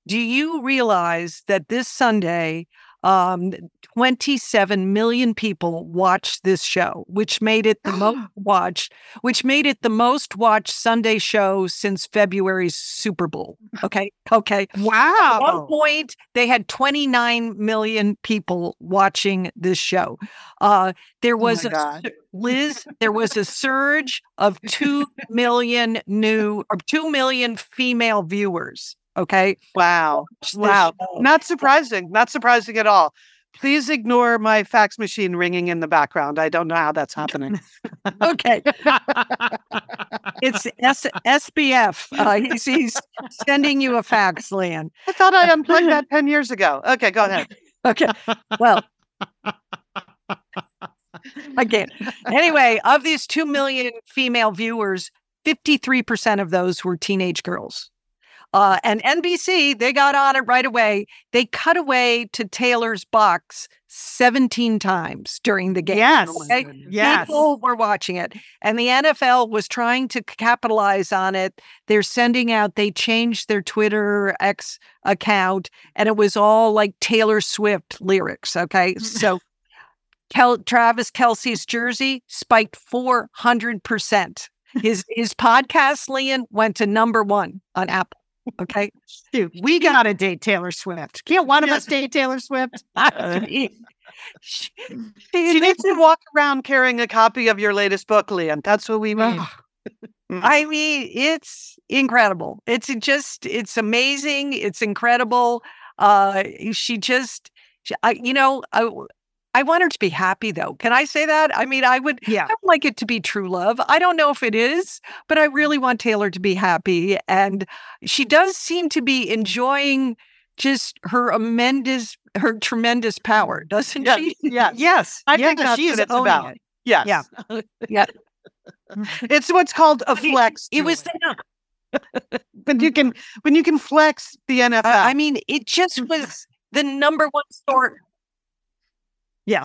Do you realize that this Sunday, um, 27 million people watched this show, which made it the most watched, which made it the most watched Sunday show since February's Super Bowl. Okay. Okay. Wow. At one point, they had 29 million people watching this show. Uh, there was my a God. Liz, there was a surge of 2 million new or 2 million female viewers. Okay. Wow. Wow. Not surprising. Not surprising at all. Please ignore my fax machine ringing in the background. I don't know how that's happening. Okay. It's S- SBF. Uh, he's, he's sending you a fax, Lian. I thought I unplugged that 10 years ago. Okay, go ahead. Okay. Well, again. Anyway, of these 2 million female viewers, 53% of those were teenage girls. Uh, and NBC, they got on it right away. They cut away to Taylor's box 17 times during the game. Yes. Okay? Yes. People were watching it. And the NFL was trying to capitalize on it. They're sending out, they changed their Twitter X account, and it was all like Taylor Swift lyrics. Okay. So Kel- Travis Kelce's jersey spiked 400%. His his podcast, Lian, went to number one on Apple. Okay. Dude, we got to date Taylor Swift. Can't one of us date Taylor Swift? I she- She needs to walk around carrying a copy of your latest book, Lian. That's what we mean. I mean, it's incredible. It's just, it's amazing. It's incredible. Uh, she just, she- I, you know, I, I want her to be happy though. Can I say that? I mean, I would, Yeah. I would like it to be true love. I don't know if it is, but I really want Taylor to be happy. And she does seem to be enjoying just her tremendous, her tremendous power, doesn't Yes, she? yes. Yes. I yes, think that's she what is it's about. it. Yes. Yeah. yeah. it's what's called a flex. It was Julie. when you can when you can flex the NFL. Uh, I mean, it just was the number one story. Yeah.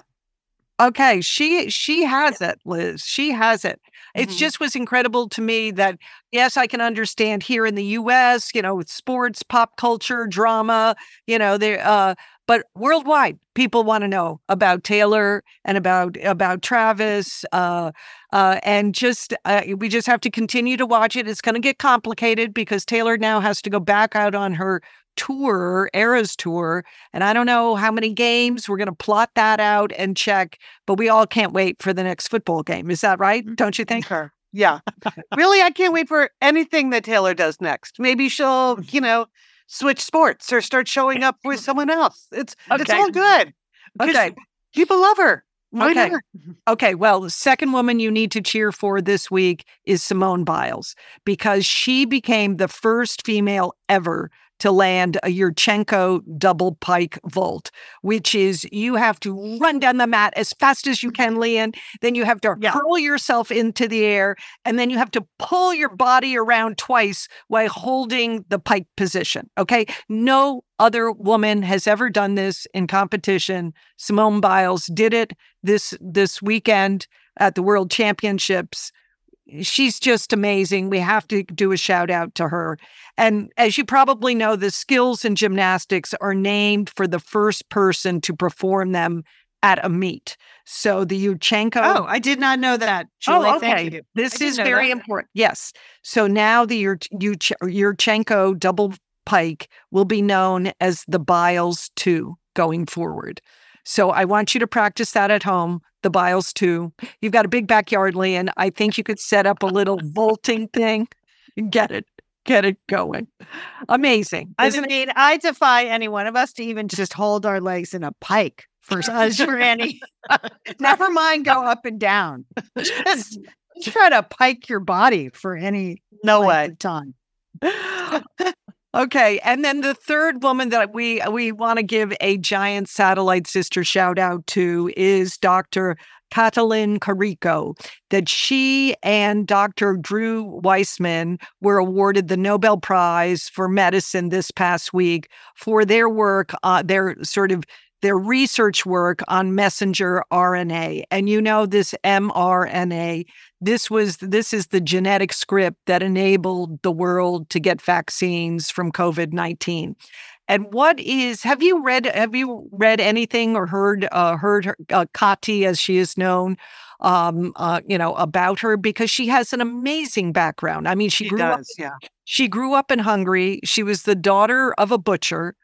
Okay, she she has it, Liz. She has it. It Mhm. just was incredible to me that yes, I can understand here in the U.S. You know, with sports, pop culture, drama. You know, there. Uh, but worldwide, people want to know about Taylor and about about Travis. Uh, uh, and just uh, we just have to continue to watch it. It's going to get complicated because Taylor now has to go back out on her tour, Eras tour, and I don't know how many games. We're going to plot that out and check. But we all can't wait for the next football game. Is that right? Mm, don't you think? Sure. Yeah. really, I can't wait for anything that Taylor does next. Maybe she'll, mm. you know, switch sports or start showing up with someone else. It's it's all good. Okay. People love her. Why Okay. not? Okay, well, the second woman you need to cheer for this week is Simone Biles because she became the first female ever to land a Yurchenko double pike vault, which is you have to run down the mat as fast as you mm-hmm. can, Lian. Then you have to Yeah. hurl yourself into the air, and then you have to pull your body around twice while holding the pike position. Okay. No other woman has ever done this in competition. Simone Biles did it this this weekend at the World Championships. She's just amazing. We have to do a shout out to her. And as you probably know, the skills in gymnastics are named for the first person to perform them at a meet. So the Yurchenko. Oh, I did not know that. Oh, Julie, oh, okay. Thank you. This is very that. important. Yes. So now the Yur- Yurchenko double pike will be known as the Biles 2 going forward. So I want you to practice that at home, the Biles too. You've got a big backyard, Lian. I think you could set up a little vaulting thing. Get it. Get it going. Amazing. I Isn't it? mean, I defy any one of us to even just hold our legs in a pike for, us for any. Never mind, go up and down. Just try to pike your body for any No length way. of time. Okay, and then the third woman that we we want to give a giant satellite sister shout out to is Dr. Katalin Kariko. That she and Dr. Drew Weissman were awarded the Nobel Prize for Medicine this past week for their work, uh, their sort of their research work on messenger RNA. And you know this mRNA this was this is the genetic script that enabled the world to get vaccines from COVID-19. And what is have you read have you read anything or heard uh, heard her, uh, Kati as she is known um uh, you know about her because she has an amazing background. I mean she, She grew up does, yeah. she grew up in Hungary. She was the daughter of a butcher.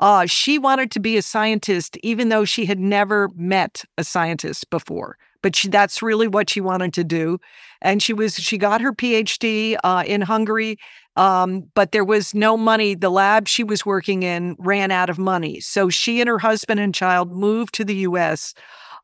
Uh, she wanted to be a scientist, even though she had never met a scientist before. But she, that's really what she wanted to do. And she was she got her PhD uh, in Hungary, um, but there was no money. The lab she was working in ran out of money, so she and her husband and child moved to the U.S.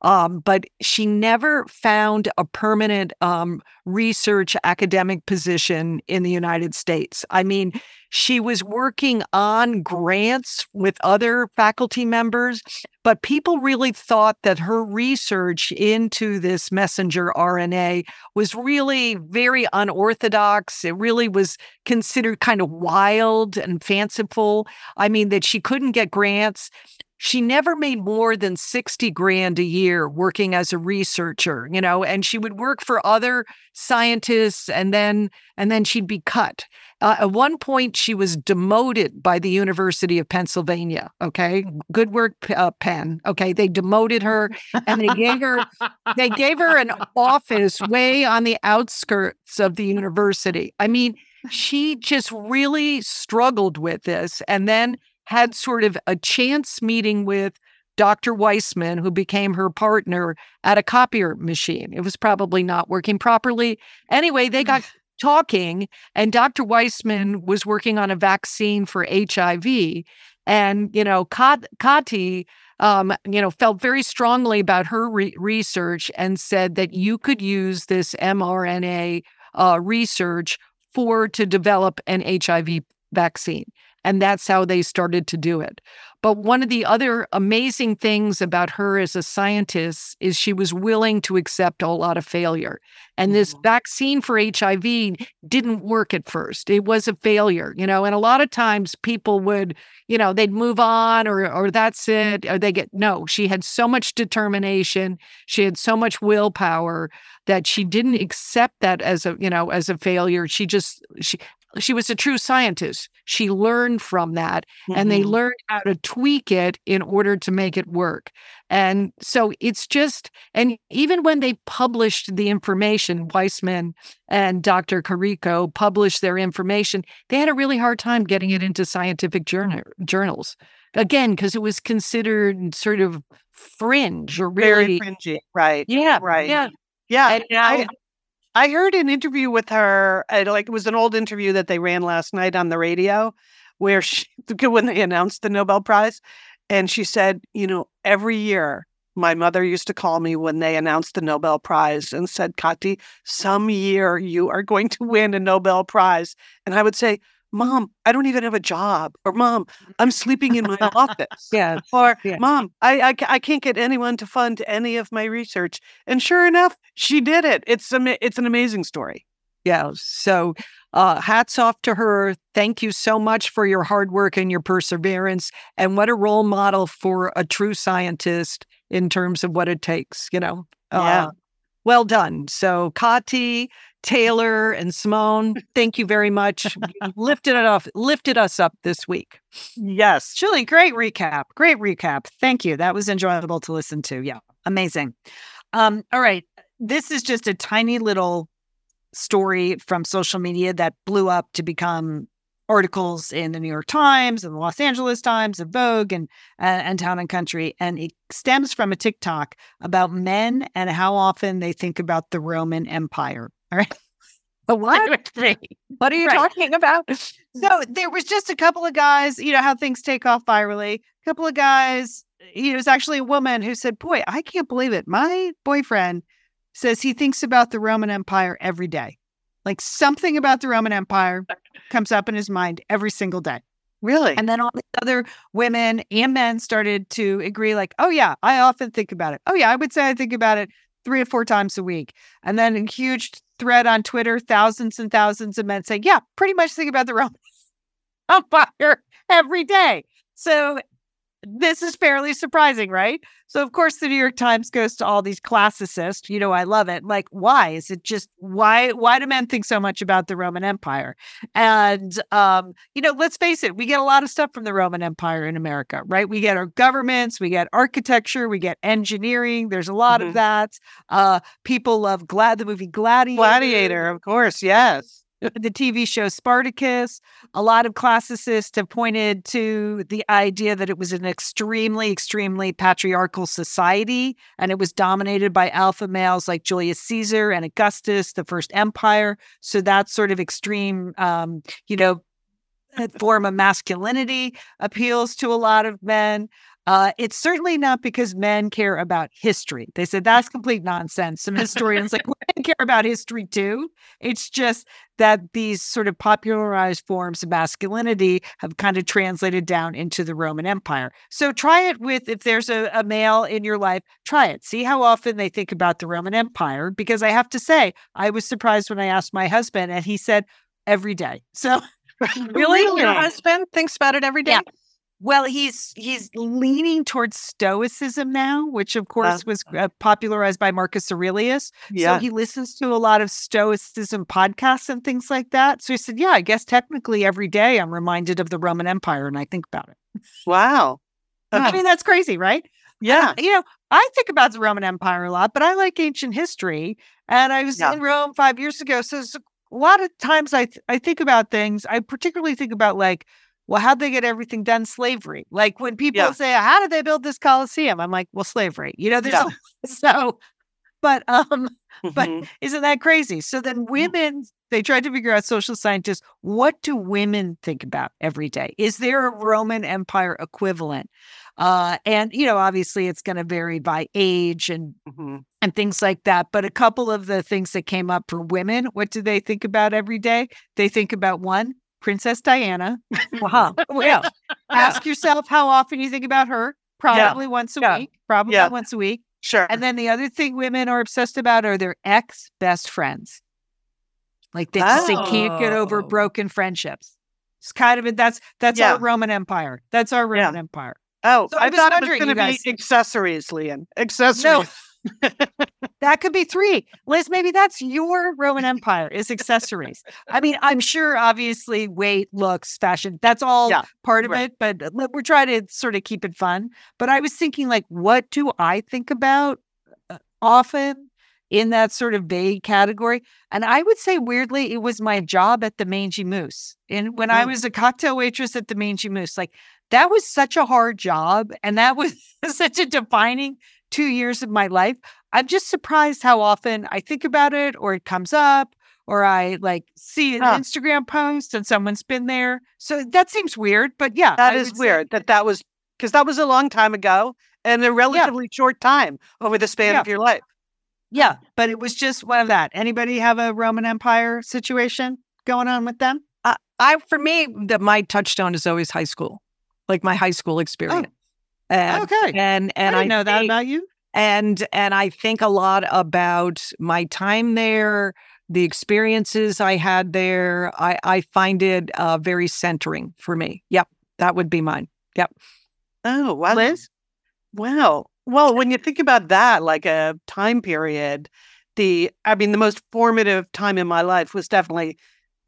Um, but she never found a permanent um, research academic position in the United States. I mean, she was working on grants with other faculty members, but people really thought that her research into this messenger RNA was really very unorthodox. It really was considered kind of wild and fanciful. I mean, that she couldn't get grants. She never made more than 60 grand a year working as a researcher, you know, and she would work for other scientists and then and then she'd be cut. Uh, at one point she was demoted by the University of Pennsylvania, okay? Good work uh, Penn. Okay, they demoted her and they gave her they gave her an office way on the outskirts of the university. I mean, she just really struggled with this and then had sort of a chance meeting with Dr. Weissman, who became her partner at a copier machine. It was probably not working properly. Anyway, they got talking, and Dr. Weissman was working on a vaccine for HIV. And, you know, Kat- Kati, um, you know, felt very strongly about her re- research and said that you could use this mRNA uh, research for to develop an HIV vaccine. And that's how they started to do it. But one of the other amazing things about her as a scientist is she was willing to accept a lot of failure. And this Mhm. vaccine for HIV didn't work at first. It was a failure, you know, and a lot of times people would, you know, they'd move on or or that's it, or they get no, she had so much determination, she had so much willpower that she didn't accept that as a, you know, as a failure. She just she she was a true scientist. She learned from that and they Mhm. learned how to tweak it in order to make it work. And so it's just, and even when they published the information, Weissman and Dr. Kariko published their information, they had a really hard time getting it into scientific journal, journals. Again, because it was considered sort of fringe or very really. fringy, right? yeah. right. Yeah. Yeah, And I, now- I heard an interview with her. uh, Like it was an old interview that they ran last night on the radio, where she when they announced the Nobel Prize, and she said, you know, every year my mother used to call me when they announced the Nobel Prize and said, Kati, some year you are going to win a Nobel Prize, and I would say. Mom, I don't even have a job. Or mom, I'm sleeping in my office. Yeah. Or mom, I, I I can't get anyone to fund any of my research. And sure enough, she did it. It's ama- it's an amazing story. Yeah. So uh, hats off to her. Thank you so much for your hard work and your perseverance. And what a role model for a true scientist in terms of what it takes, you know? Yeah. Uh, well done. So, Kati, Taylor, and Simone, thank you very much. Lifted it off, lifted us up this week. Yes. Julie, great recap. Great recap. Thank you. That was enjoyable to listen to. Yeah, amazing. Um, all right. This is just a tiny little story from social media that blew up to become articles in the New York Times and the Los Angeles Times and Vogue and uh, and Town and Country, and it stems from a TikTok about men and how often they think about the Roman Empire. All right. What? What are you Right. talking about? So there was just a couple of guys, you know, how things take off virally. A couple of guys, you know, it was actually a woman who said, Boy, I can't believe it. My boyfriend says he thinks about the Roman Empire every day. Like something about the Roman Empire comes up in his mind every single day. Really? And then all the other women and men started to agree, like, oh, yeah, I often think about it. Oh, yeah, I would say I think about it three or four times a week. And then a huge thread on Twitter, thousands and thousands of men saying, yeah, pretty much think about the Roman Empire every day. So this is fairly surprising, right? So of course the New York Times goes to all these classicists. You know, I love it. Like, why is it just why why do men think so much about the Roman Empire? And um, you know, let's face it, we get a lot of stuff from the Roman Empire in America, right? We get our governments, we get architecture, we get engineering. There's a lot Mhm. of that. Uh, people love Glad the movie Gladiator Gladiator, of course. Yes. The TV show Spartacus. A lot of classicists have pointed to the idea that it was an extremely, extremely patriarchal society and it was dominated by alpha males like Julius Caesar and Augustus, the first empire. So that sort of extreme, um, you know, form of masculinity appeals to a lot of men. Uh, it's certainly not because men care about history. They said that's complete nonsense. Some historians like women care about history too. It's just that these sort of popularized forms of masculinity have kind of translated down into the Roman Empire. So try it with if there's a, a male in your life, try it. See how often they think about the Roman Empire. Because I have to say, I was surprised when I asked my husband, and he said every day. So Really? Your husband thinks about it every day? Yeah. Well, he's he's leaning towards Stoicism now, which of course was uh, popularized by Marcus Aurelius. Yeah. So he listens to a lot of Stoicism podcasts and things like that. So he said, "Yeah, I guess technically every day I'm reminded of the Roman Empire and I think about it." wow. I mean, that's crazy, right? Yeah. You know, I think about the Roman Empire a lot, but I like ancient history. And I was Yeah. in Rome five years ago, so a lot of times I th- I think about things. I particularly think about like, well, how'd they get everything done? Slavery. Like when people Yeah. say, "How did they build this Coliseum?" I'm like, "Well, slavery." You know, there's Yeah. a, so. But um, but Mhm. isn't that crazy? So then women, they tried to figure out social scientists, what do women think about every day? Is there a Roman Empire equivalent? Uh, and you know, obviously it's going to vary by age and Mhm. and things like that. But a couple of the things that came up for women, what do they think about every day? They think about one, Princess Diana. Uh-huh. Yeah. Ask yourself how often you think about her. Probably once a Yeah. week. Probably Yeah. once a week. Sure. And then the other thing women are obsessed about are their ex best friends. Like they just they can't get over Oh. broken friendships. It's kind of it. That's that's Yeah. our Roman Empire. That's our Yeah. Roman Empire. oh, So I I thought it was going to be accessories, Lian. Accessories. That could be three. Liz, maybe that's your Roman Empire is accessories. I mean, I'm sure obviously weight, looks, fashion, that's all Yeah, part of right. it, but uh, we're trying to sort of keep it fun. But I was thinking, like, what do I think about uh, often in that sort of vague category? And I would say, weirdly, it was my job at the Mangy Moose. And when I Mm. was a cocktail waitress at the Mangy Moose, like, that was such a hard job. And that was such a defining two years of my life. I'm just surprised how often I think about it or it comes up or I like see an Huh. Instagram post and someone's been there. So that seems weird, but yeah, That I is would say- weird that that was because that was a long time ago and a relatively short time over the span Yeah. of your life. yeah, but it was just one of that. Anybody have a Roman Empire situation going on with them? I, I for me, that my touchstone is always high school, like my high school oh. experience. And, okay. and and I I know that about you. and and I think a lot about my time there, the experiences I had there. I I find it uh, very centering for me. Yep, that would be mine. Yep. Oh, wow. Liz? Wow. Well, when you think about that, like a time period, the, I mean, the most formative time in my life was definitely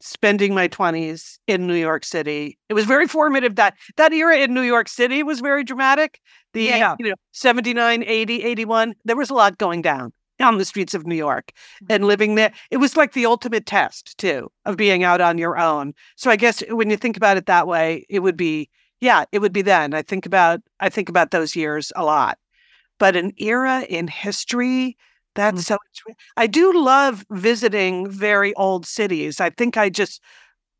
spending my 20s in New York City. It was very formative. That, that era in New York City was very dramatic. The, Yeah. you know, 79, 80, 81, there was a lot going down on the streets of New York mm-hmm. and living there. It was like the ultimate test, too, of being out on your own. So I guess when you think about it that way, it would be yeah, it would be then. I think about I think about those years a lot. But an era in history, that's mm. so I do love visiting very old cities. I think I just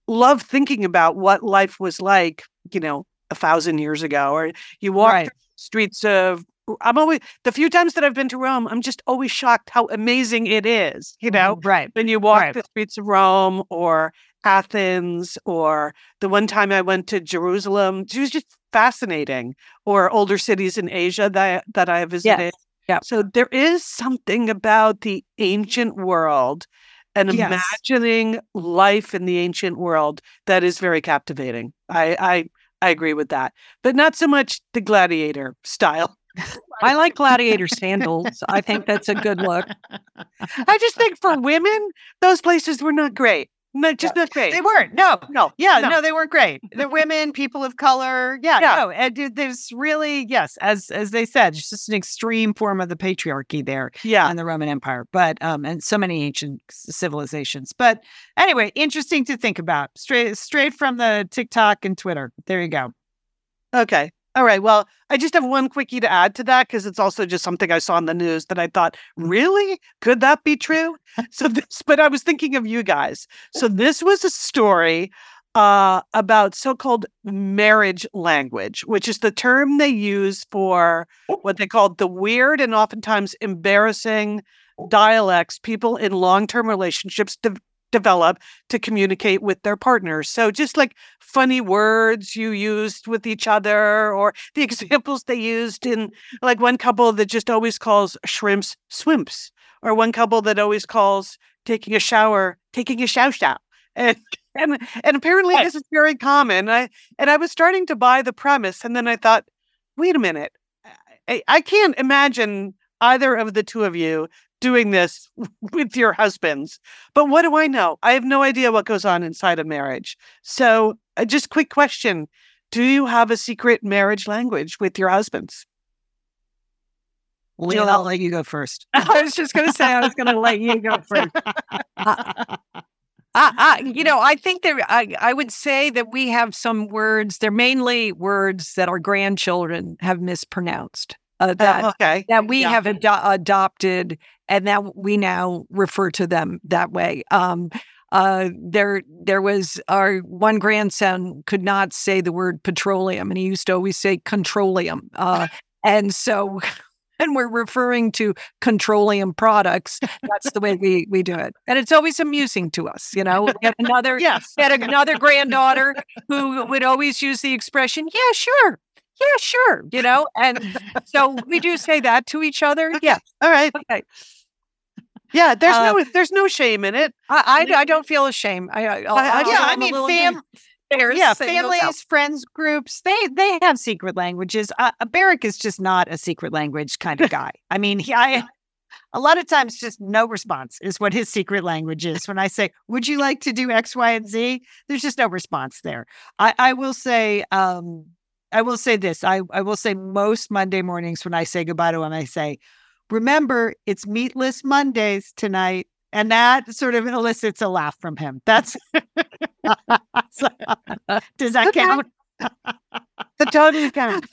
love thinking about what life was like, you know, a thousand years ago. Or you walk Right. the streets of I'm always the few times that I've been to Rome, I'm just always shocked how amazing it is, you mm-hmm, know? Right. when you walk Right. the streets of Rome or Athens or the one time I went to Jerusalem, it was just fascinating. Or older cities in Asia that that I visited. Yeah. So there is something about the ancient world and Yes. imagining life in the ancient world that is very captivating. I I I agree with that, but not so much the gladiator style. I like gladiator sandals. I think that's a good look. I just think for women, those places were not great. Not just not great. They weren't. No. no, Yeah, no. no. they weren't great. The women, people of color. Yeah, Yeah. no. And there's really, yes, as as they said, it's just an extreme form of the patriarchy there Yeah. in the Roman Empire, but um, and so many ancient civilizations. But anyway, interesting to think about. Straight straight from the TikTok and Twitter. There you go. Okay. All right. Well, I just have one quickie to add to that because it's also just something I saw in the news that I thought, really? Could that be true? so this, but I was thinking of you guys. So this was a story uh, about so-called marriage language, which is the term they use for what they call the weird and oftentimes embarrassing dialects people in long-term relationships de- develop to communicate with their partners. So just like funny words you used with each other or the examples they used in like one couple that just always calls shrimps swimps or one couple that always calls taking a shower taking a show show and and and apparently this is very common. I and i was starting to buy the premise and then i thought wait a minute. I, I can't imagine either of the two of you doing this with your husbands but what do i know i have no idea what goes on inside a marriage so uh, just quick question do you have a secret marriage language with your husbands Jill, I'll let you go first. I was just going to say I was going to let you go first. Uh, I, you know, I think there. I, I would say that we have some words. They're mainly words that our grandchildren have mispronounced. Uh, that Uh, okay that we yeah. have ado- adopted, and that we now refer to them that way. Um, uh, there, there was our one grandson could not say the word petroleum, and he used to always say controlium. Uh, and so when we're referring to controlium products, that's the way we, we do it. And it's always amusing to us. You know, we had another, Yes. had another granddaughter who would always use the expression, yeah, sure. Yeah, sure. You know, and so we do say that to each other. Yeah. All right. Okay. Yeah, there's Uh, no there's no shame in it. I, I, I don't feel ashamed. I, I, I- yeah, I mean, fam- yeah, saying those out families, friends groups, they they have secret languages. Uh, Barrick is just not a secret language kind of guy. I mean, he, I a lot of times just no response is what his secret language is. When I say, "Would you like to do X, Y, and Z?" There's just no response there. I, I will say, um, I will say this. I I will say most Monday mornings when I say goodbye to him, I say, "Remember, it's Meatless Mondays tonight." And that sort of elicits a laugh from him. That's So, does that Okay. count? The totally count.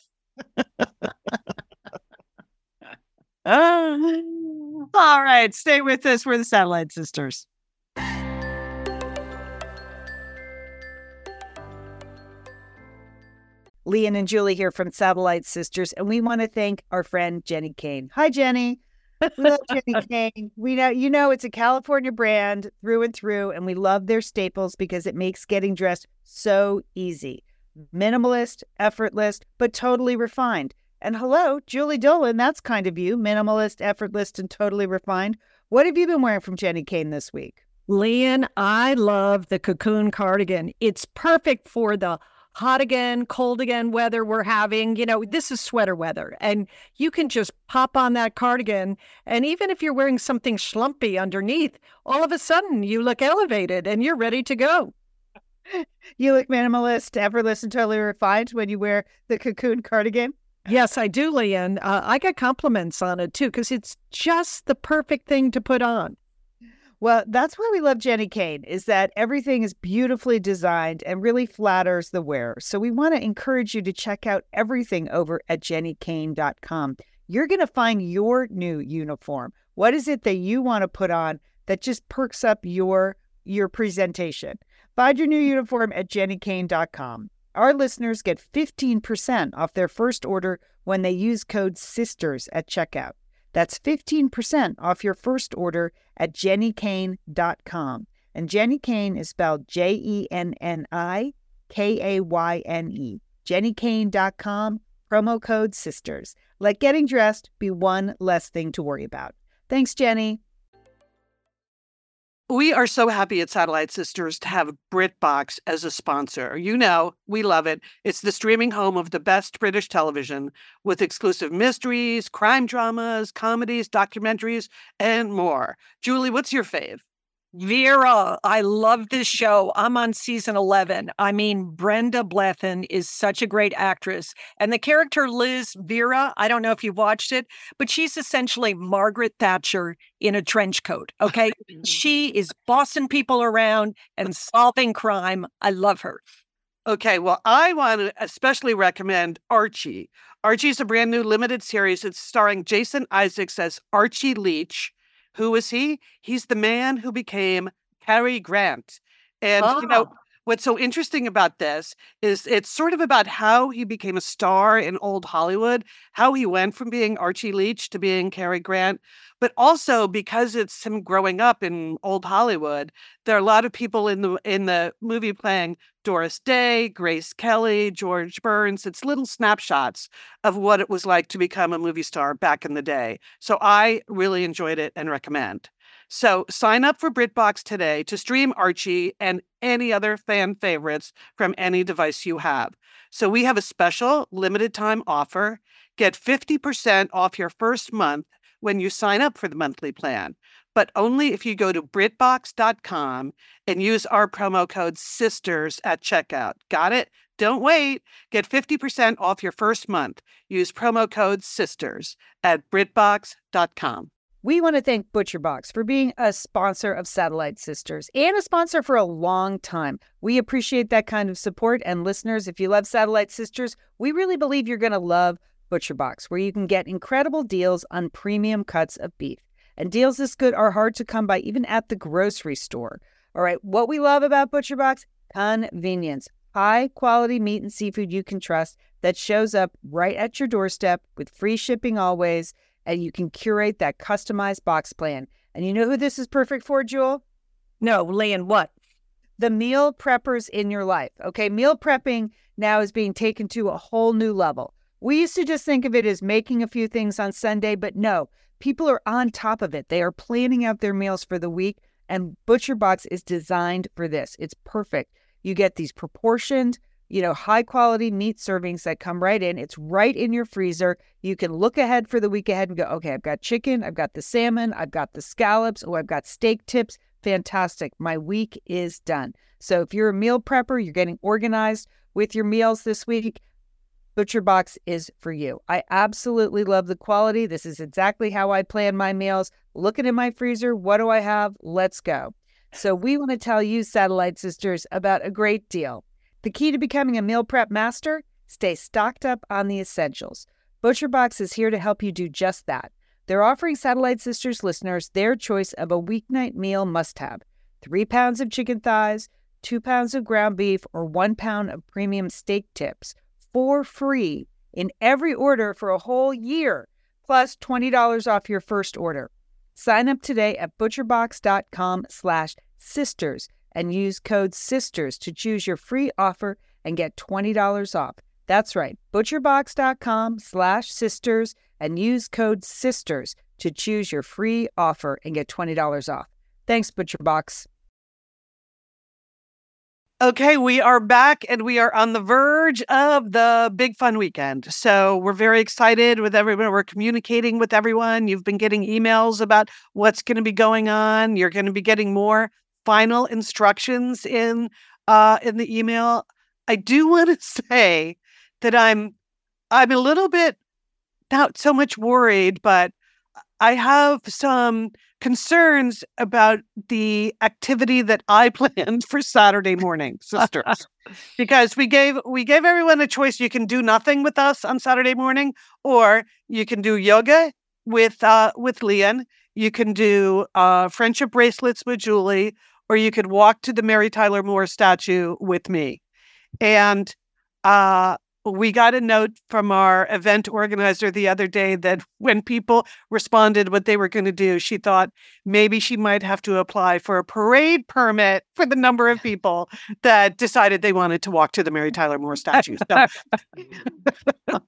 All right, stay with us. We're the Satellite Sisters. Lian and Julie here from Satellite Sisters, and we want to thank our friend Jenni Kayne. Hi, Jenny. We love Jenny Kane. We know you know it's a California brand through and through, and we love their staples because it makes getting dressed so easy. Minimalist, effortless, but totally refined. And hello, Julie Dolan, that's kind of you. Minimalist, effortless, and totally refined. What have you been wearing from Jenni Kayne this week? Lian, I love the cocoon cardigan. It's perfect for the hot again, cold again weather we're having. You know, this is sweater weather, and you can just pop on that cardigan. And even if you're wearing something schlumpy underneath, all of a sudden you look elevated and you're ready to go. You look minimalist, effortless, and totally refined when you wear the cocoon cardigan. Yes, I do, Lian. Uh, I got compliments on it too because it's just the perfect thing to put on. Well, that's why we love Jenni Kayne is that everything is beautifully designed and really flatters the wearer. So we want to encourage you to check out everything over at jennikayne.com. You're going to find your new uniform. What is it that you want to put on that just perks up your your presentation? Find your new uniform at jennikayne.com. Our listeners get 15% off their first order when they use code SISTERS at checkout. That's 15% off your first order at jennikayne.com. And Jenni Kayne is spelled J E N N I K A Y N E. jennikayne.com, promo code SISTERS. Let getting dressed be one less thing to worry about. Thanks, Jenny. We are so happy at Satellite Sisters to have BritBox as a sponsor. You know, we love it. It's the streaming home of the best British television with exclusive mysteries, crime dramas, comedies, documentaries, and more. Julie, what's your fave? Vera, I love this show. I'm on season 11. I mean, Brenda Blethyn is such a great actress. And the character Liz Vera, I don't know if you've watched it, but she's essentially Margaret Thatcher in a trench coat. Okay. she is bossing people around and solving crime. I love her. Okay, well, I want to especially recommend Archie. Archie is a brand new limited series. It's starring Jason Isaacs as Archie Leach. Who is he? He's the man who became Cary Grant. And, you know, oh. What's so interesting about this is it's sort of about how he became a star in old Hollywood, how he went from being Archie Leach to being Cary Grant, but also because it's him growing up in old Hollywood, there are a lot of people in the in the movie playing Doris Day, Grace Kelly, George Burns. It's little snapshots of what it was like to become a movie star back in the day. So I really enjoyed it and recommend. So sign up for BritBox today to stream Archie and any other fan favorites from any device you have. So we have a special limited time offer. Get 50% off your first month when you sign up for the monthly plan, but only if you go to BritBox.com and use our promo code SISTERS at checkout. Got it? Don't wait. Get 50% off your first month. Use promo code SISTERS at BritBox.com. We want to thank ButcherBox for being a sponsor of Satellite Sisters and a sponsor for a long time. We appreciate that kind of support. And listeners, if you love Satellite Sisters, we really believe you're going to love ButcherBox, where you can get incredible deals on premium cuts of beef. And deals this good are hard to come by even at the grocery store. All right, what we love about ButcherBox? Convenience. High quality meat and seafood you can trust that shows up right at your doorstep with free shipping always and you can curate that customized box plan. And you know who this is perfect for, Jewel? No, Lian, what? The meal preppers in your life. Okay, meal prepping now is being taken to a whole new level. We used to just think of it as making a few things on Sunday, but no, people are on top of it. They are planning out their meals for the week, and Butcher Box is designed for this. It's perfect. You get these proportioned, you know, high quality meat servings that come right in. It's right in your freezer. You can look ahead for the week ahead and go, okay, I've got chicken, I've got the salmon, I've got the scallops, oh, I've got steak tips. Fantastic. My week is done. So if you're a meal prepper, you're getting organized with your meals this week, Butcher Box is for you. I absolutely love the quality. This is exactly how I plan my meals. Looking in my freezer, what do I have? Let's go. So, we want to tell you, Satellite Sisters, about a great deal. The key to becoming a meal prep master stay stocked up on the essentials. Butcher Box is here to help you do just that. They're offering Satellite Sisters listeners their choice of a weeknight meal must have three pounds of chicken thighs, two pounds of ground beef, or one pound of premium steak tips for free in every order for a whole year, plus $20 off your first order. Sign up today at butcherbox.com slash sisters and use code SISTERS to choose your free offer and get $20 off. That's right, butcherbox.com slash sisters and use code SISTERS to choose your free offer and get $20 off. Thanks, ButcherBox. Okay, we are back and we are on the verge of the big fun weekend. So we're very excited with everyone. We're communicating with everyone. You've been getting emails about what's going to be going on. You're going to be getting more final instructions in uh, in the email. I do want to say that I'm I'm a little bit not so much worried, but I have some concerns about the activity that I planned for Saturday morning, sisters. because we gave we gave everyone a choice. You can do nothing with us on Saturday morning, or you can do yoga with uh with Lian. You can do uh friendship bracelets with Julie, or you could walk to the Mary Tyler Moore statue with me. And uh we got a note from our event organizer the other day that when people responded what they were going to do, she thought maybe she might have to apply for a parade permit for the number of people that decided they wanted to walk to the Mary Tyler Moore statue. So,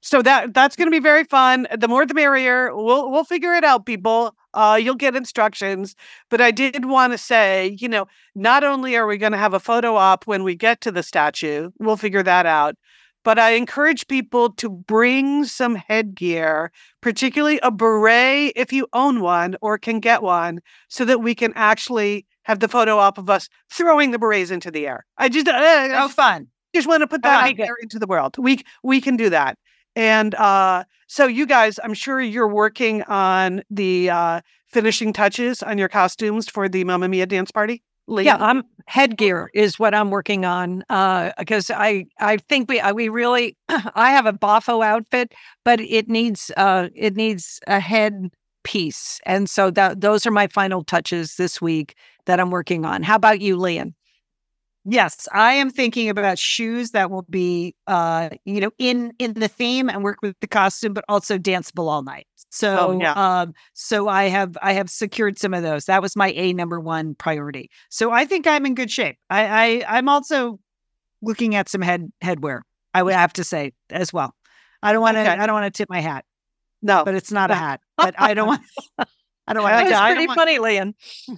so that that's going to be very fun. The more the merrier. We'll we'll figure it out, people. Uh, you'll get instructions. But I did want to say, you know, not only are we going to have a photo op when we get to the statue, we'll figure that out but I encourage people to bring some headgear, particularly a beret if you own one or can get one, so that we can actually have the photo op of us throwing the berets into the air. I just, uh, Oh, fun. just want to put that out there into the world. We we can do that. And uh, so you guys, I'm sure you're working on the uh, finishing touches on your costumes for the Mamma Mia dance party. Lee? Yeah, I'm headgear is what I'm working on because I I think we we really I have a boffo outfit, but it needs uh it needs a head piece, and so that those are my final touches this week that I'm working on. How about you, Lian? Yes, I am thinking about shoes that will be, uh, you know, in in the theme and work with the costume, but also danceable all night. So, Oh, yeah. um, so I have I have secured some of those. That was my a number one priority. So I think I'm in good shape. I, I I'm also looking at some head headwear. I would have to say as well. I don't want to Okay. I don't want to tip my hat, no, but it's not a hat. But I don't want. I don't want. Okay, to I That's pretty want-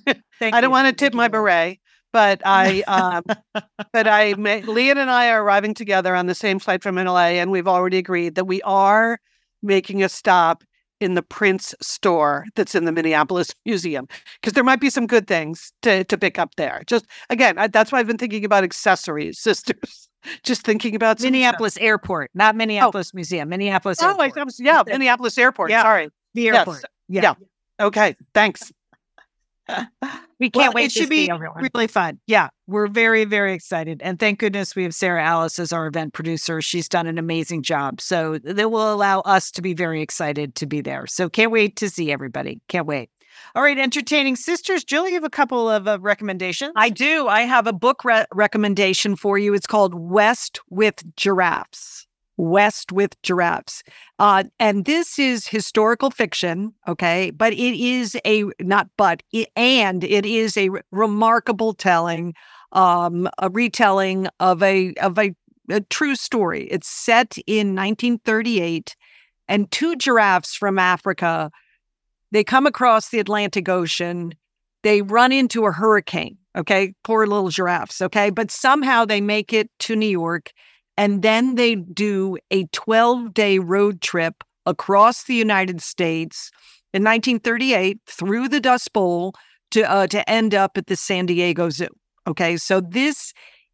funny. Thank I don't want to tip my beret, but I, um, but I, ma- Lian and I are arriving together on the same flight from LA, and we've already agreed that we are making a stop in the Prince store that's in the Minneapolis Museum because there might be some good things to to pick up there. Just again, I, that's why I've been thinking about accessories, sisters. Just thinking about Minneapolis Airport, not Minneapolis Museum. Minneapolis. Oh, Airport. I was, yeah, Yeah. Minneapolis Airport. Yeah. Sorry. the yes. airport. Yeah. Okay. Thanks. We can't wait it to should see be everyone. really fun. Yeah, we're very, very excited. And thank goodness we have Sarah Alice as our event producer. She's done an amazing job. So that will allow us to be very excited to be there. So can't wait to see everybody. Can't wait. All right, entertaining sisters. Julie, you have a couple of uh, recommendations. I do. I have a book re- recommendation for you. It's called West with Giraffes. West with Giraffes. Uh, and this is historical fiction, okay? But it is a, not but, it, and it is a remarkable telling, um, a retelling of a, of a, a true story. It's set in 1938, and two giraffes from Africa, they come across the Atlantic Ocean. They run into a hurricane, okay? Poor little giraffes, okay? But somehow they make it to New York and then they do a 12 day road trip across the United States in 1938 through the Dust Bowl to, uh, to end up at the San Diego Zoo. Okay. So this,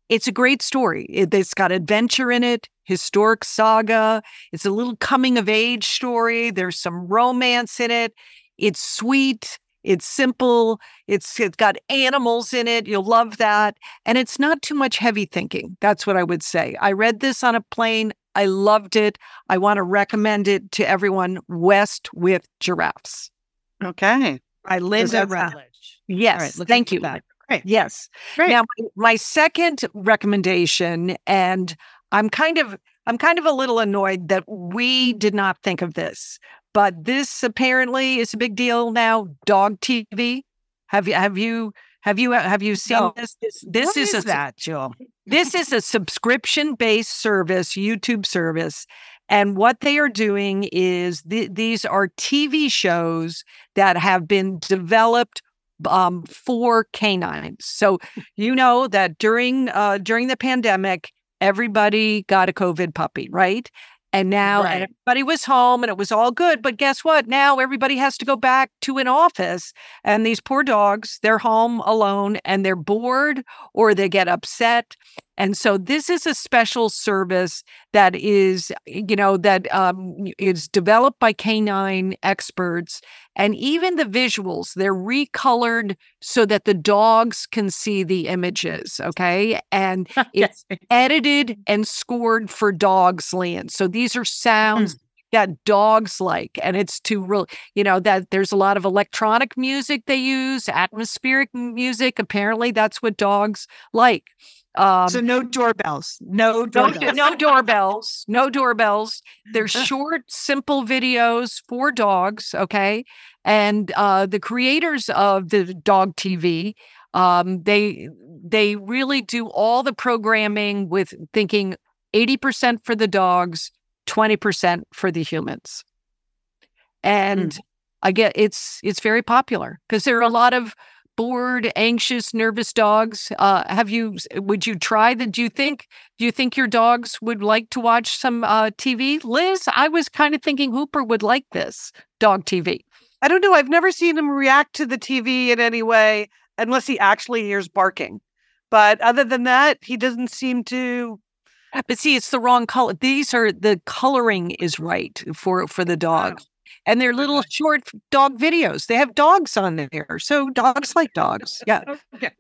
it's a great story. It, has got adventure in it, historic saga. It's a little coming of age story. There's some romance in it. It's sweet. It's simple. It's it's got animals in it. You'll love that. And it's not too much heavy thinking. That's what I would say. I read this on a plane. I loved it. I want to recommend it to everyone. West with giraffes. Okay. By Lynda Rutledge. Yes. Right, thank you. That. Great. Yes. Great. Now my, my second recommendation, and I'm kind of I'm kind of a little annoyed that we did not think of this but this apparently is a big deal now. Dog TV. Have you have you have you have you seen No. this? This, this is, is a, that, Jill? This is a subscription based service, YouTube service. And what they are doing is th- these are TV shows that have been developed um, for canines. So you know that during uh, during the pandemic, everybody got a COVID puppy, right? And now Right. everybody was home and it was all good. But guess what? Now everybody has to go back to an office. And these poor dogs, they're home alone and they're bored or they get upset. And so this is a special service that is, you know, that um, is developed by canine experts. And even the visuals, they're recolored so that the dogs can see the images. Okay. And it's edited and scored for dogs land. So these are sounds that dogs like. And it's to real, you know, that there's a lot of electronic music they use, atmospheric music. Apparently, that's what dogs like. Um, so no doorbells. No no, doorbells. no doorbells. No doorbells. They're short, simple videos for dogs. Okay. And uh, the creators of the dog TV, um, they they really do all the programming with thinking 80% for the dogs, 20% for the humans. And I get it's it's very popular because there are a lot of bored, anxious, nervous dogs. Uh, have you? Would you try that? Do you think? Do you think your dogs would like to watch some uh, TV? Liz, I was kind of thinking Hooper would like this dog TV. I don't know. I've never seen him react to the TV in any way unless he actually hears barking. But other than that, he doesn't seem to. But see, it's the wrong color. These are the coloring is right for for the dogs. And they're little short dog videos. They have dogs on there. So dogs like dogs. Yeah. Okay.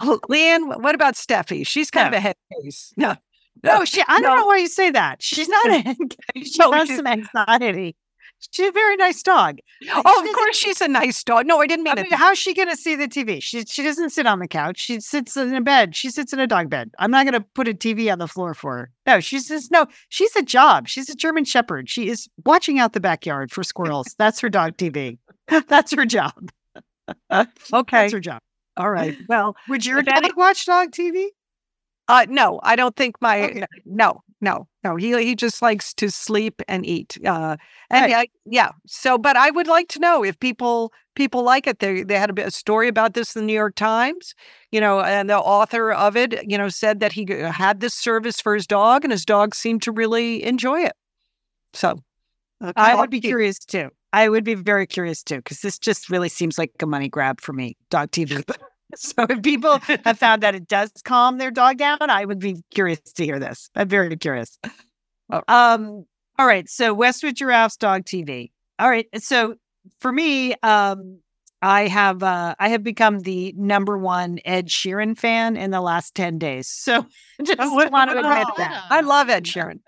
Oh, Lian, what about Steffi? She's kind of a head case. No. No, oh, she. I don't No. know why you say that. She's not a. head case. She No, has she- some anxiety. She's a very nice dog. Oh, of course she's a nice dog. No, I didn't I mean mean, it. how's she going to see the TV? She she doesn't sit on the couch. She sits in a bed. She sits in a dog bed. I'm not going to put a TV on the floor for her. No, she says no. She's a job. She's a German Shepherd. She is watching out the backyard for squirrels. That's her dog TV. That's her job. Okay. That's her job. All right. Well, Would your dog watch dog TV? uh, no, I don't think my Okay. no, no, no. He he just likes to sleep and eat. Uh, and Right. I, yeah. So, but I would like to know if people people like it. They they had a, bit, a story about this in the New York Times. You know, and the author of it, you know, said that he had this service for his dog, and his dog seemed to really enjoy it. So, I would be curious too. I would be very curious too, because this just really seems like a money grab for me, dog TV. so if people have found that it does calm their dog down, I would be curious to hear this. I'm very curious. Oh. Um, all right. So Westwood Giraffes Dog TV. All right. So for me, um, I have uh, I have become the number one Ed Sheeran fan in the last 10 days. So just want to admit oh, that. I love Ed Sheeran.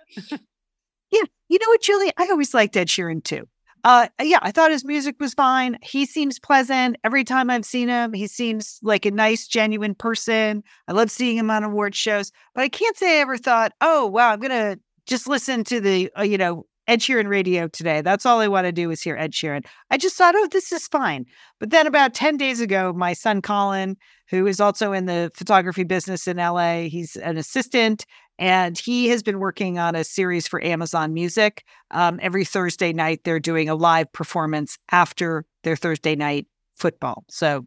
Yeah. You know what, Julie? I always liked Ed Sheeran too. Uh, yeah, I thought his music was fine. He seems pleasant. Every time I've seen him, he seems like a nice, genuine person. I love seeing him on award shows, but I can't say I ever thought, oh, wow, I'm going to just listen to the, uh, you know, Ed Sheeran radio today. That's all I want to do is hear Ed Sheeran. I just thought, oh, this is fine. But then about 10 days ago, my son Colin, who is also in the photography business in LA, he's an assistant and he has been working on a series for Amazon Music. Um, every Thursday night, they're doing a live performance after their Thursday night football. So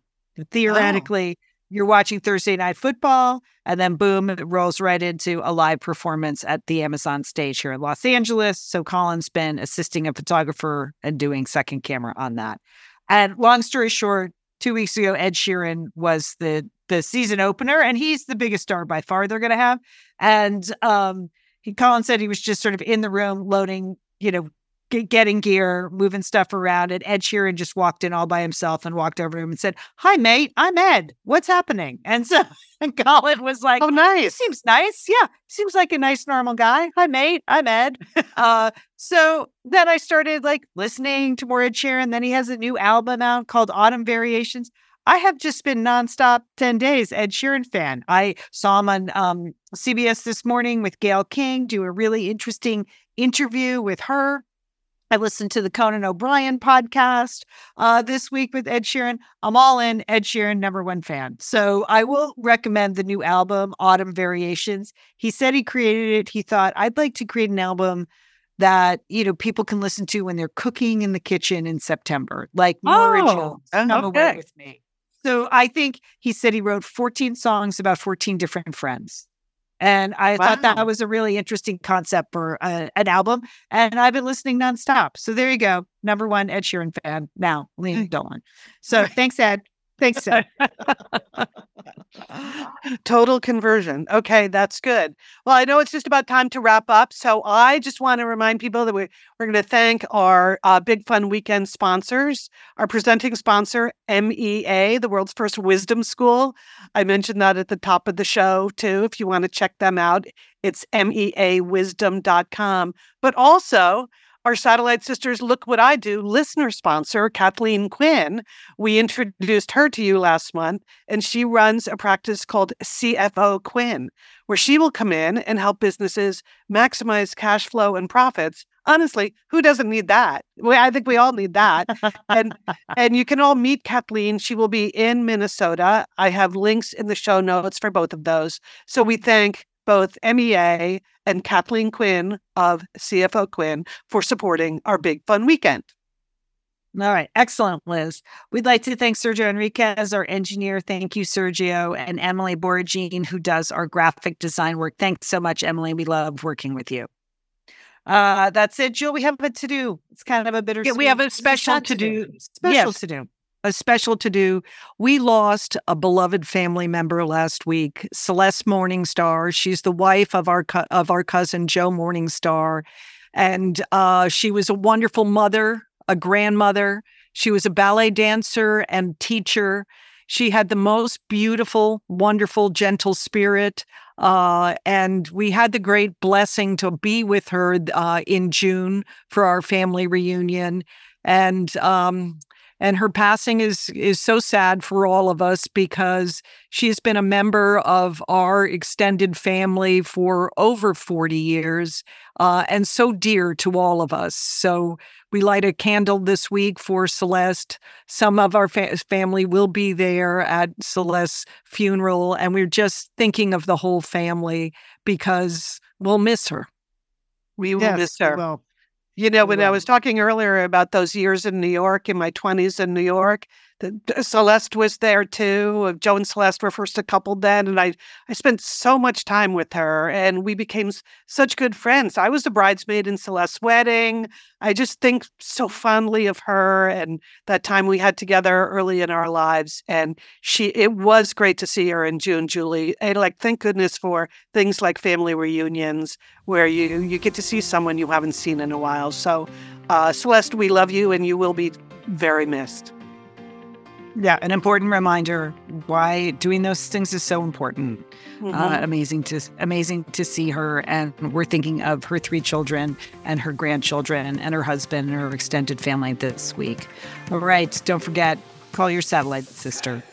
theoretically, oh. you're watching Thursday night football, and then boom, it rolls right into a live performance at the Amazon stage here in Los Angeles. So Colin's been assisting a photographer and doing second camera on that. And long story short, two weeks ago, Ed Sheeran was the the season opener, and he's the biggest star by far they're going to have. And um, he Colin said he was just sort of in the room loading, you know, getting gear, moving stuff around. And Ed Sheeran just walked in all by himself and walked over to him and said, Hi, mate, I'm Ed. What's happening? And so and Colin was like, Oh, nice. Seems nice. Yeah. Seems like a nice, normal guy. Hi, mate. I'm Ed. uh, so then I started like listening to more Ed Sheeran. Then he has a new album out called Autumn Variations. I have just been nonstop 10 days Ed Sheeran fan. I saw him on um, CBS this morning with Gayle King do a really interesting interview with her. I listened to the Conan O'Brien podcast uh, this week with Ed Sheeran. I'm all in Ed Sheeran, number one fan. So I will recommend the new album, Autumn Variations. He said he created it. He thought, I'd like to create an album that, you know, people can listen to when they're cooking in the kitchen in September, like more oh, Come okay. away with me. So I think he said he wrote 14 songs about 14 different friends. And I wow. thought that was a really interesting concept for uh, an album. And I've been listening nonstop. So there you go. Number one Ed Sheeran fan now, Lian Dolan. So thanks, Ed. Thanks. Total conversion. Okay, that's good. Well, I know it's just about time to wrap up. So I just want to remind people that we're, we're going to thank our uh, Big Fun Weekend sponsors, our presenting sponsor, MEA, the world's first wisdom school. I mentioned that at the top of the show, too, if you want to check them out. It's meawisdom.com. But also, our Satellite Sisters Look What I Do listener sponsor, Kathleen Quinn. We introduced her to you last month, and she runs a practice called CFO Quinn, where she will come in and help businesses maximize cash flow and profits. Honestly, who doesn't need that? I think we all need that. and and you can all meet Kathleen. She will be in Minnesota. I have links in the show notes for both of those. So we thank both MEA and Kathleen Quinn of CFO Quinn for supporting our Big Fun Weekend. All right. Excellent, Liz. We'd like to thank Sergio Enriquez, our engineer. Thank you, Sergio, and Emily Boragine, who does our graphic design work. Thanks so much, Emily. We love working with you. Uh, that's it, Jill. We have a to do. It's kind of a bittersweet. Yeah, we have a special to do. Special yes. to do a special to do. We lost a beloved family member last week, Celeste Morningstar. She's the wife of our co- of our cousin Joe Morningstar, and uh, she was a wonderful mother, a grandmother. She was a ballet dancer and teacher. She had the most beautiful, wonderful, gentle spirit. Uh, and we had the great blessing to be with her uh, in June for our family reunion. And um, and her passing is is so sad for all of us because she's been a member of our extended family for over 40 years uh, and so dear to all of us. So we light a candle this week for celeste. Some of our fa- family will be there at celeste's funeral and we're just thinking of the whole family because we'll miss her. We will yes, miss her you know, when I was talking earlier about those years in New York, in my 20s in New York, Celeste was there too. Joe and Celeste were first a couple then, and I I spent so much time with her, and we became such good friends. I was the bridesmaid in Celeste's wedding. I just think so fondly of her and that time we had together early in our lives. And she, it was great to see her in June, Julie. And like, thank goodness for things like family reunions where you you get to see someone you haven't seen in a while. So, uh, Celeste, we love you, and you will be very missed. Yeah, an important reminder why doing those things is so important. Uh, mm-hmm. Uh, amazing to amazing to see her, and we're thinking of her three children and her grandchildren and her husband and her extended family this week. All right, don't forget, call your satellite sister.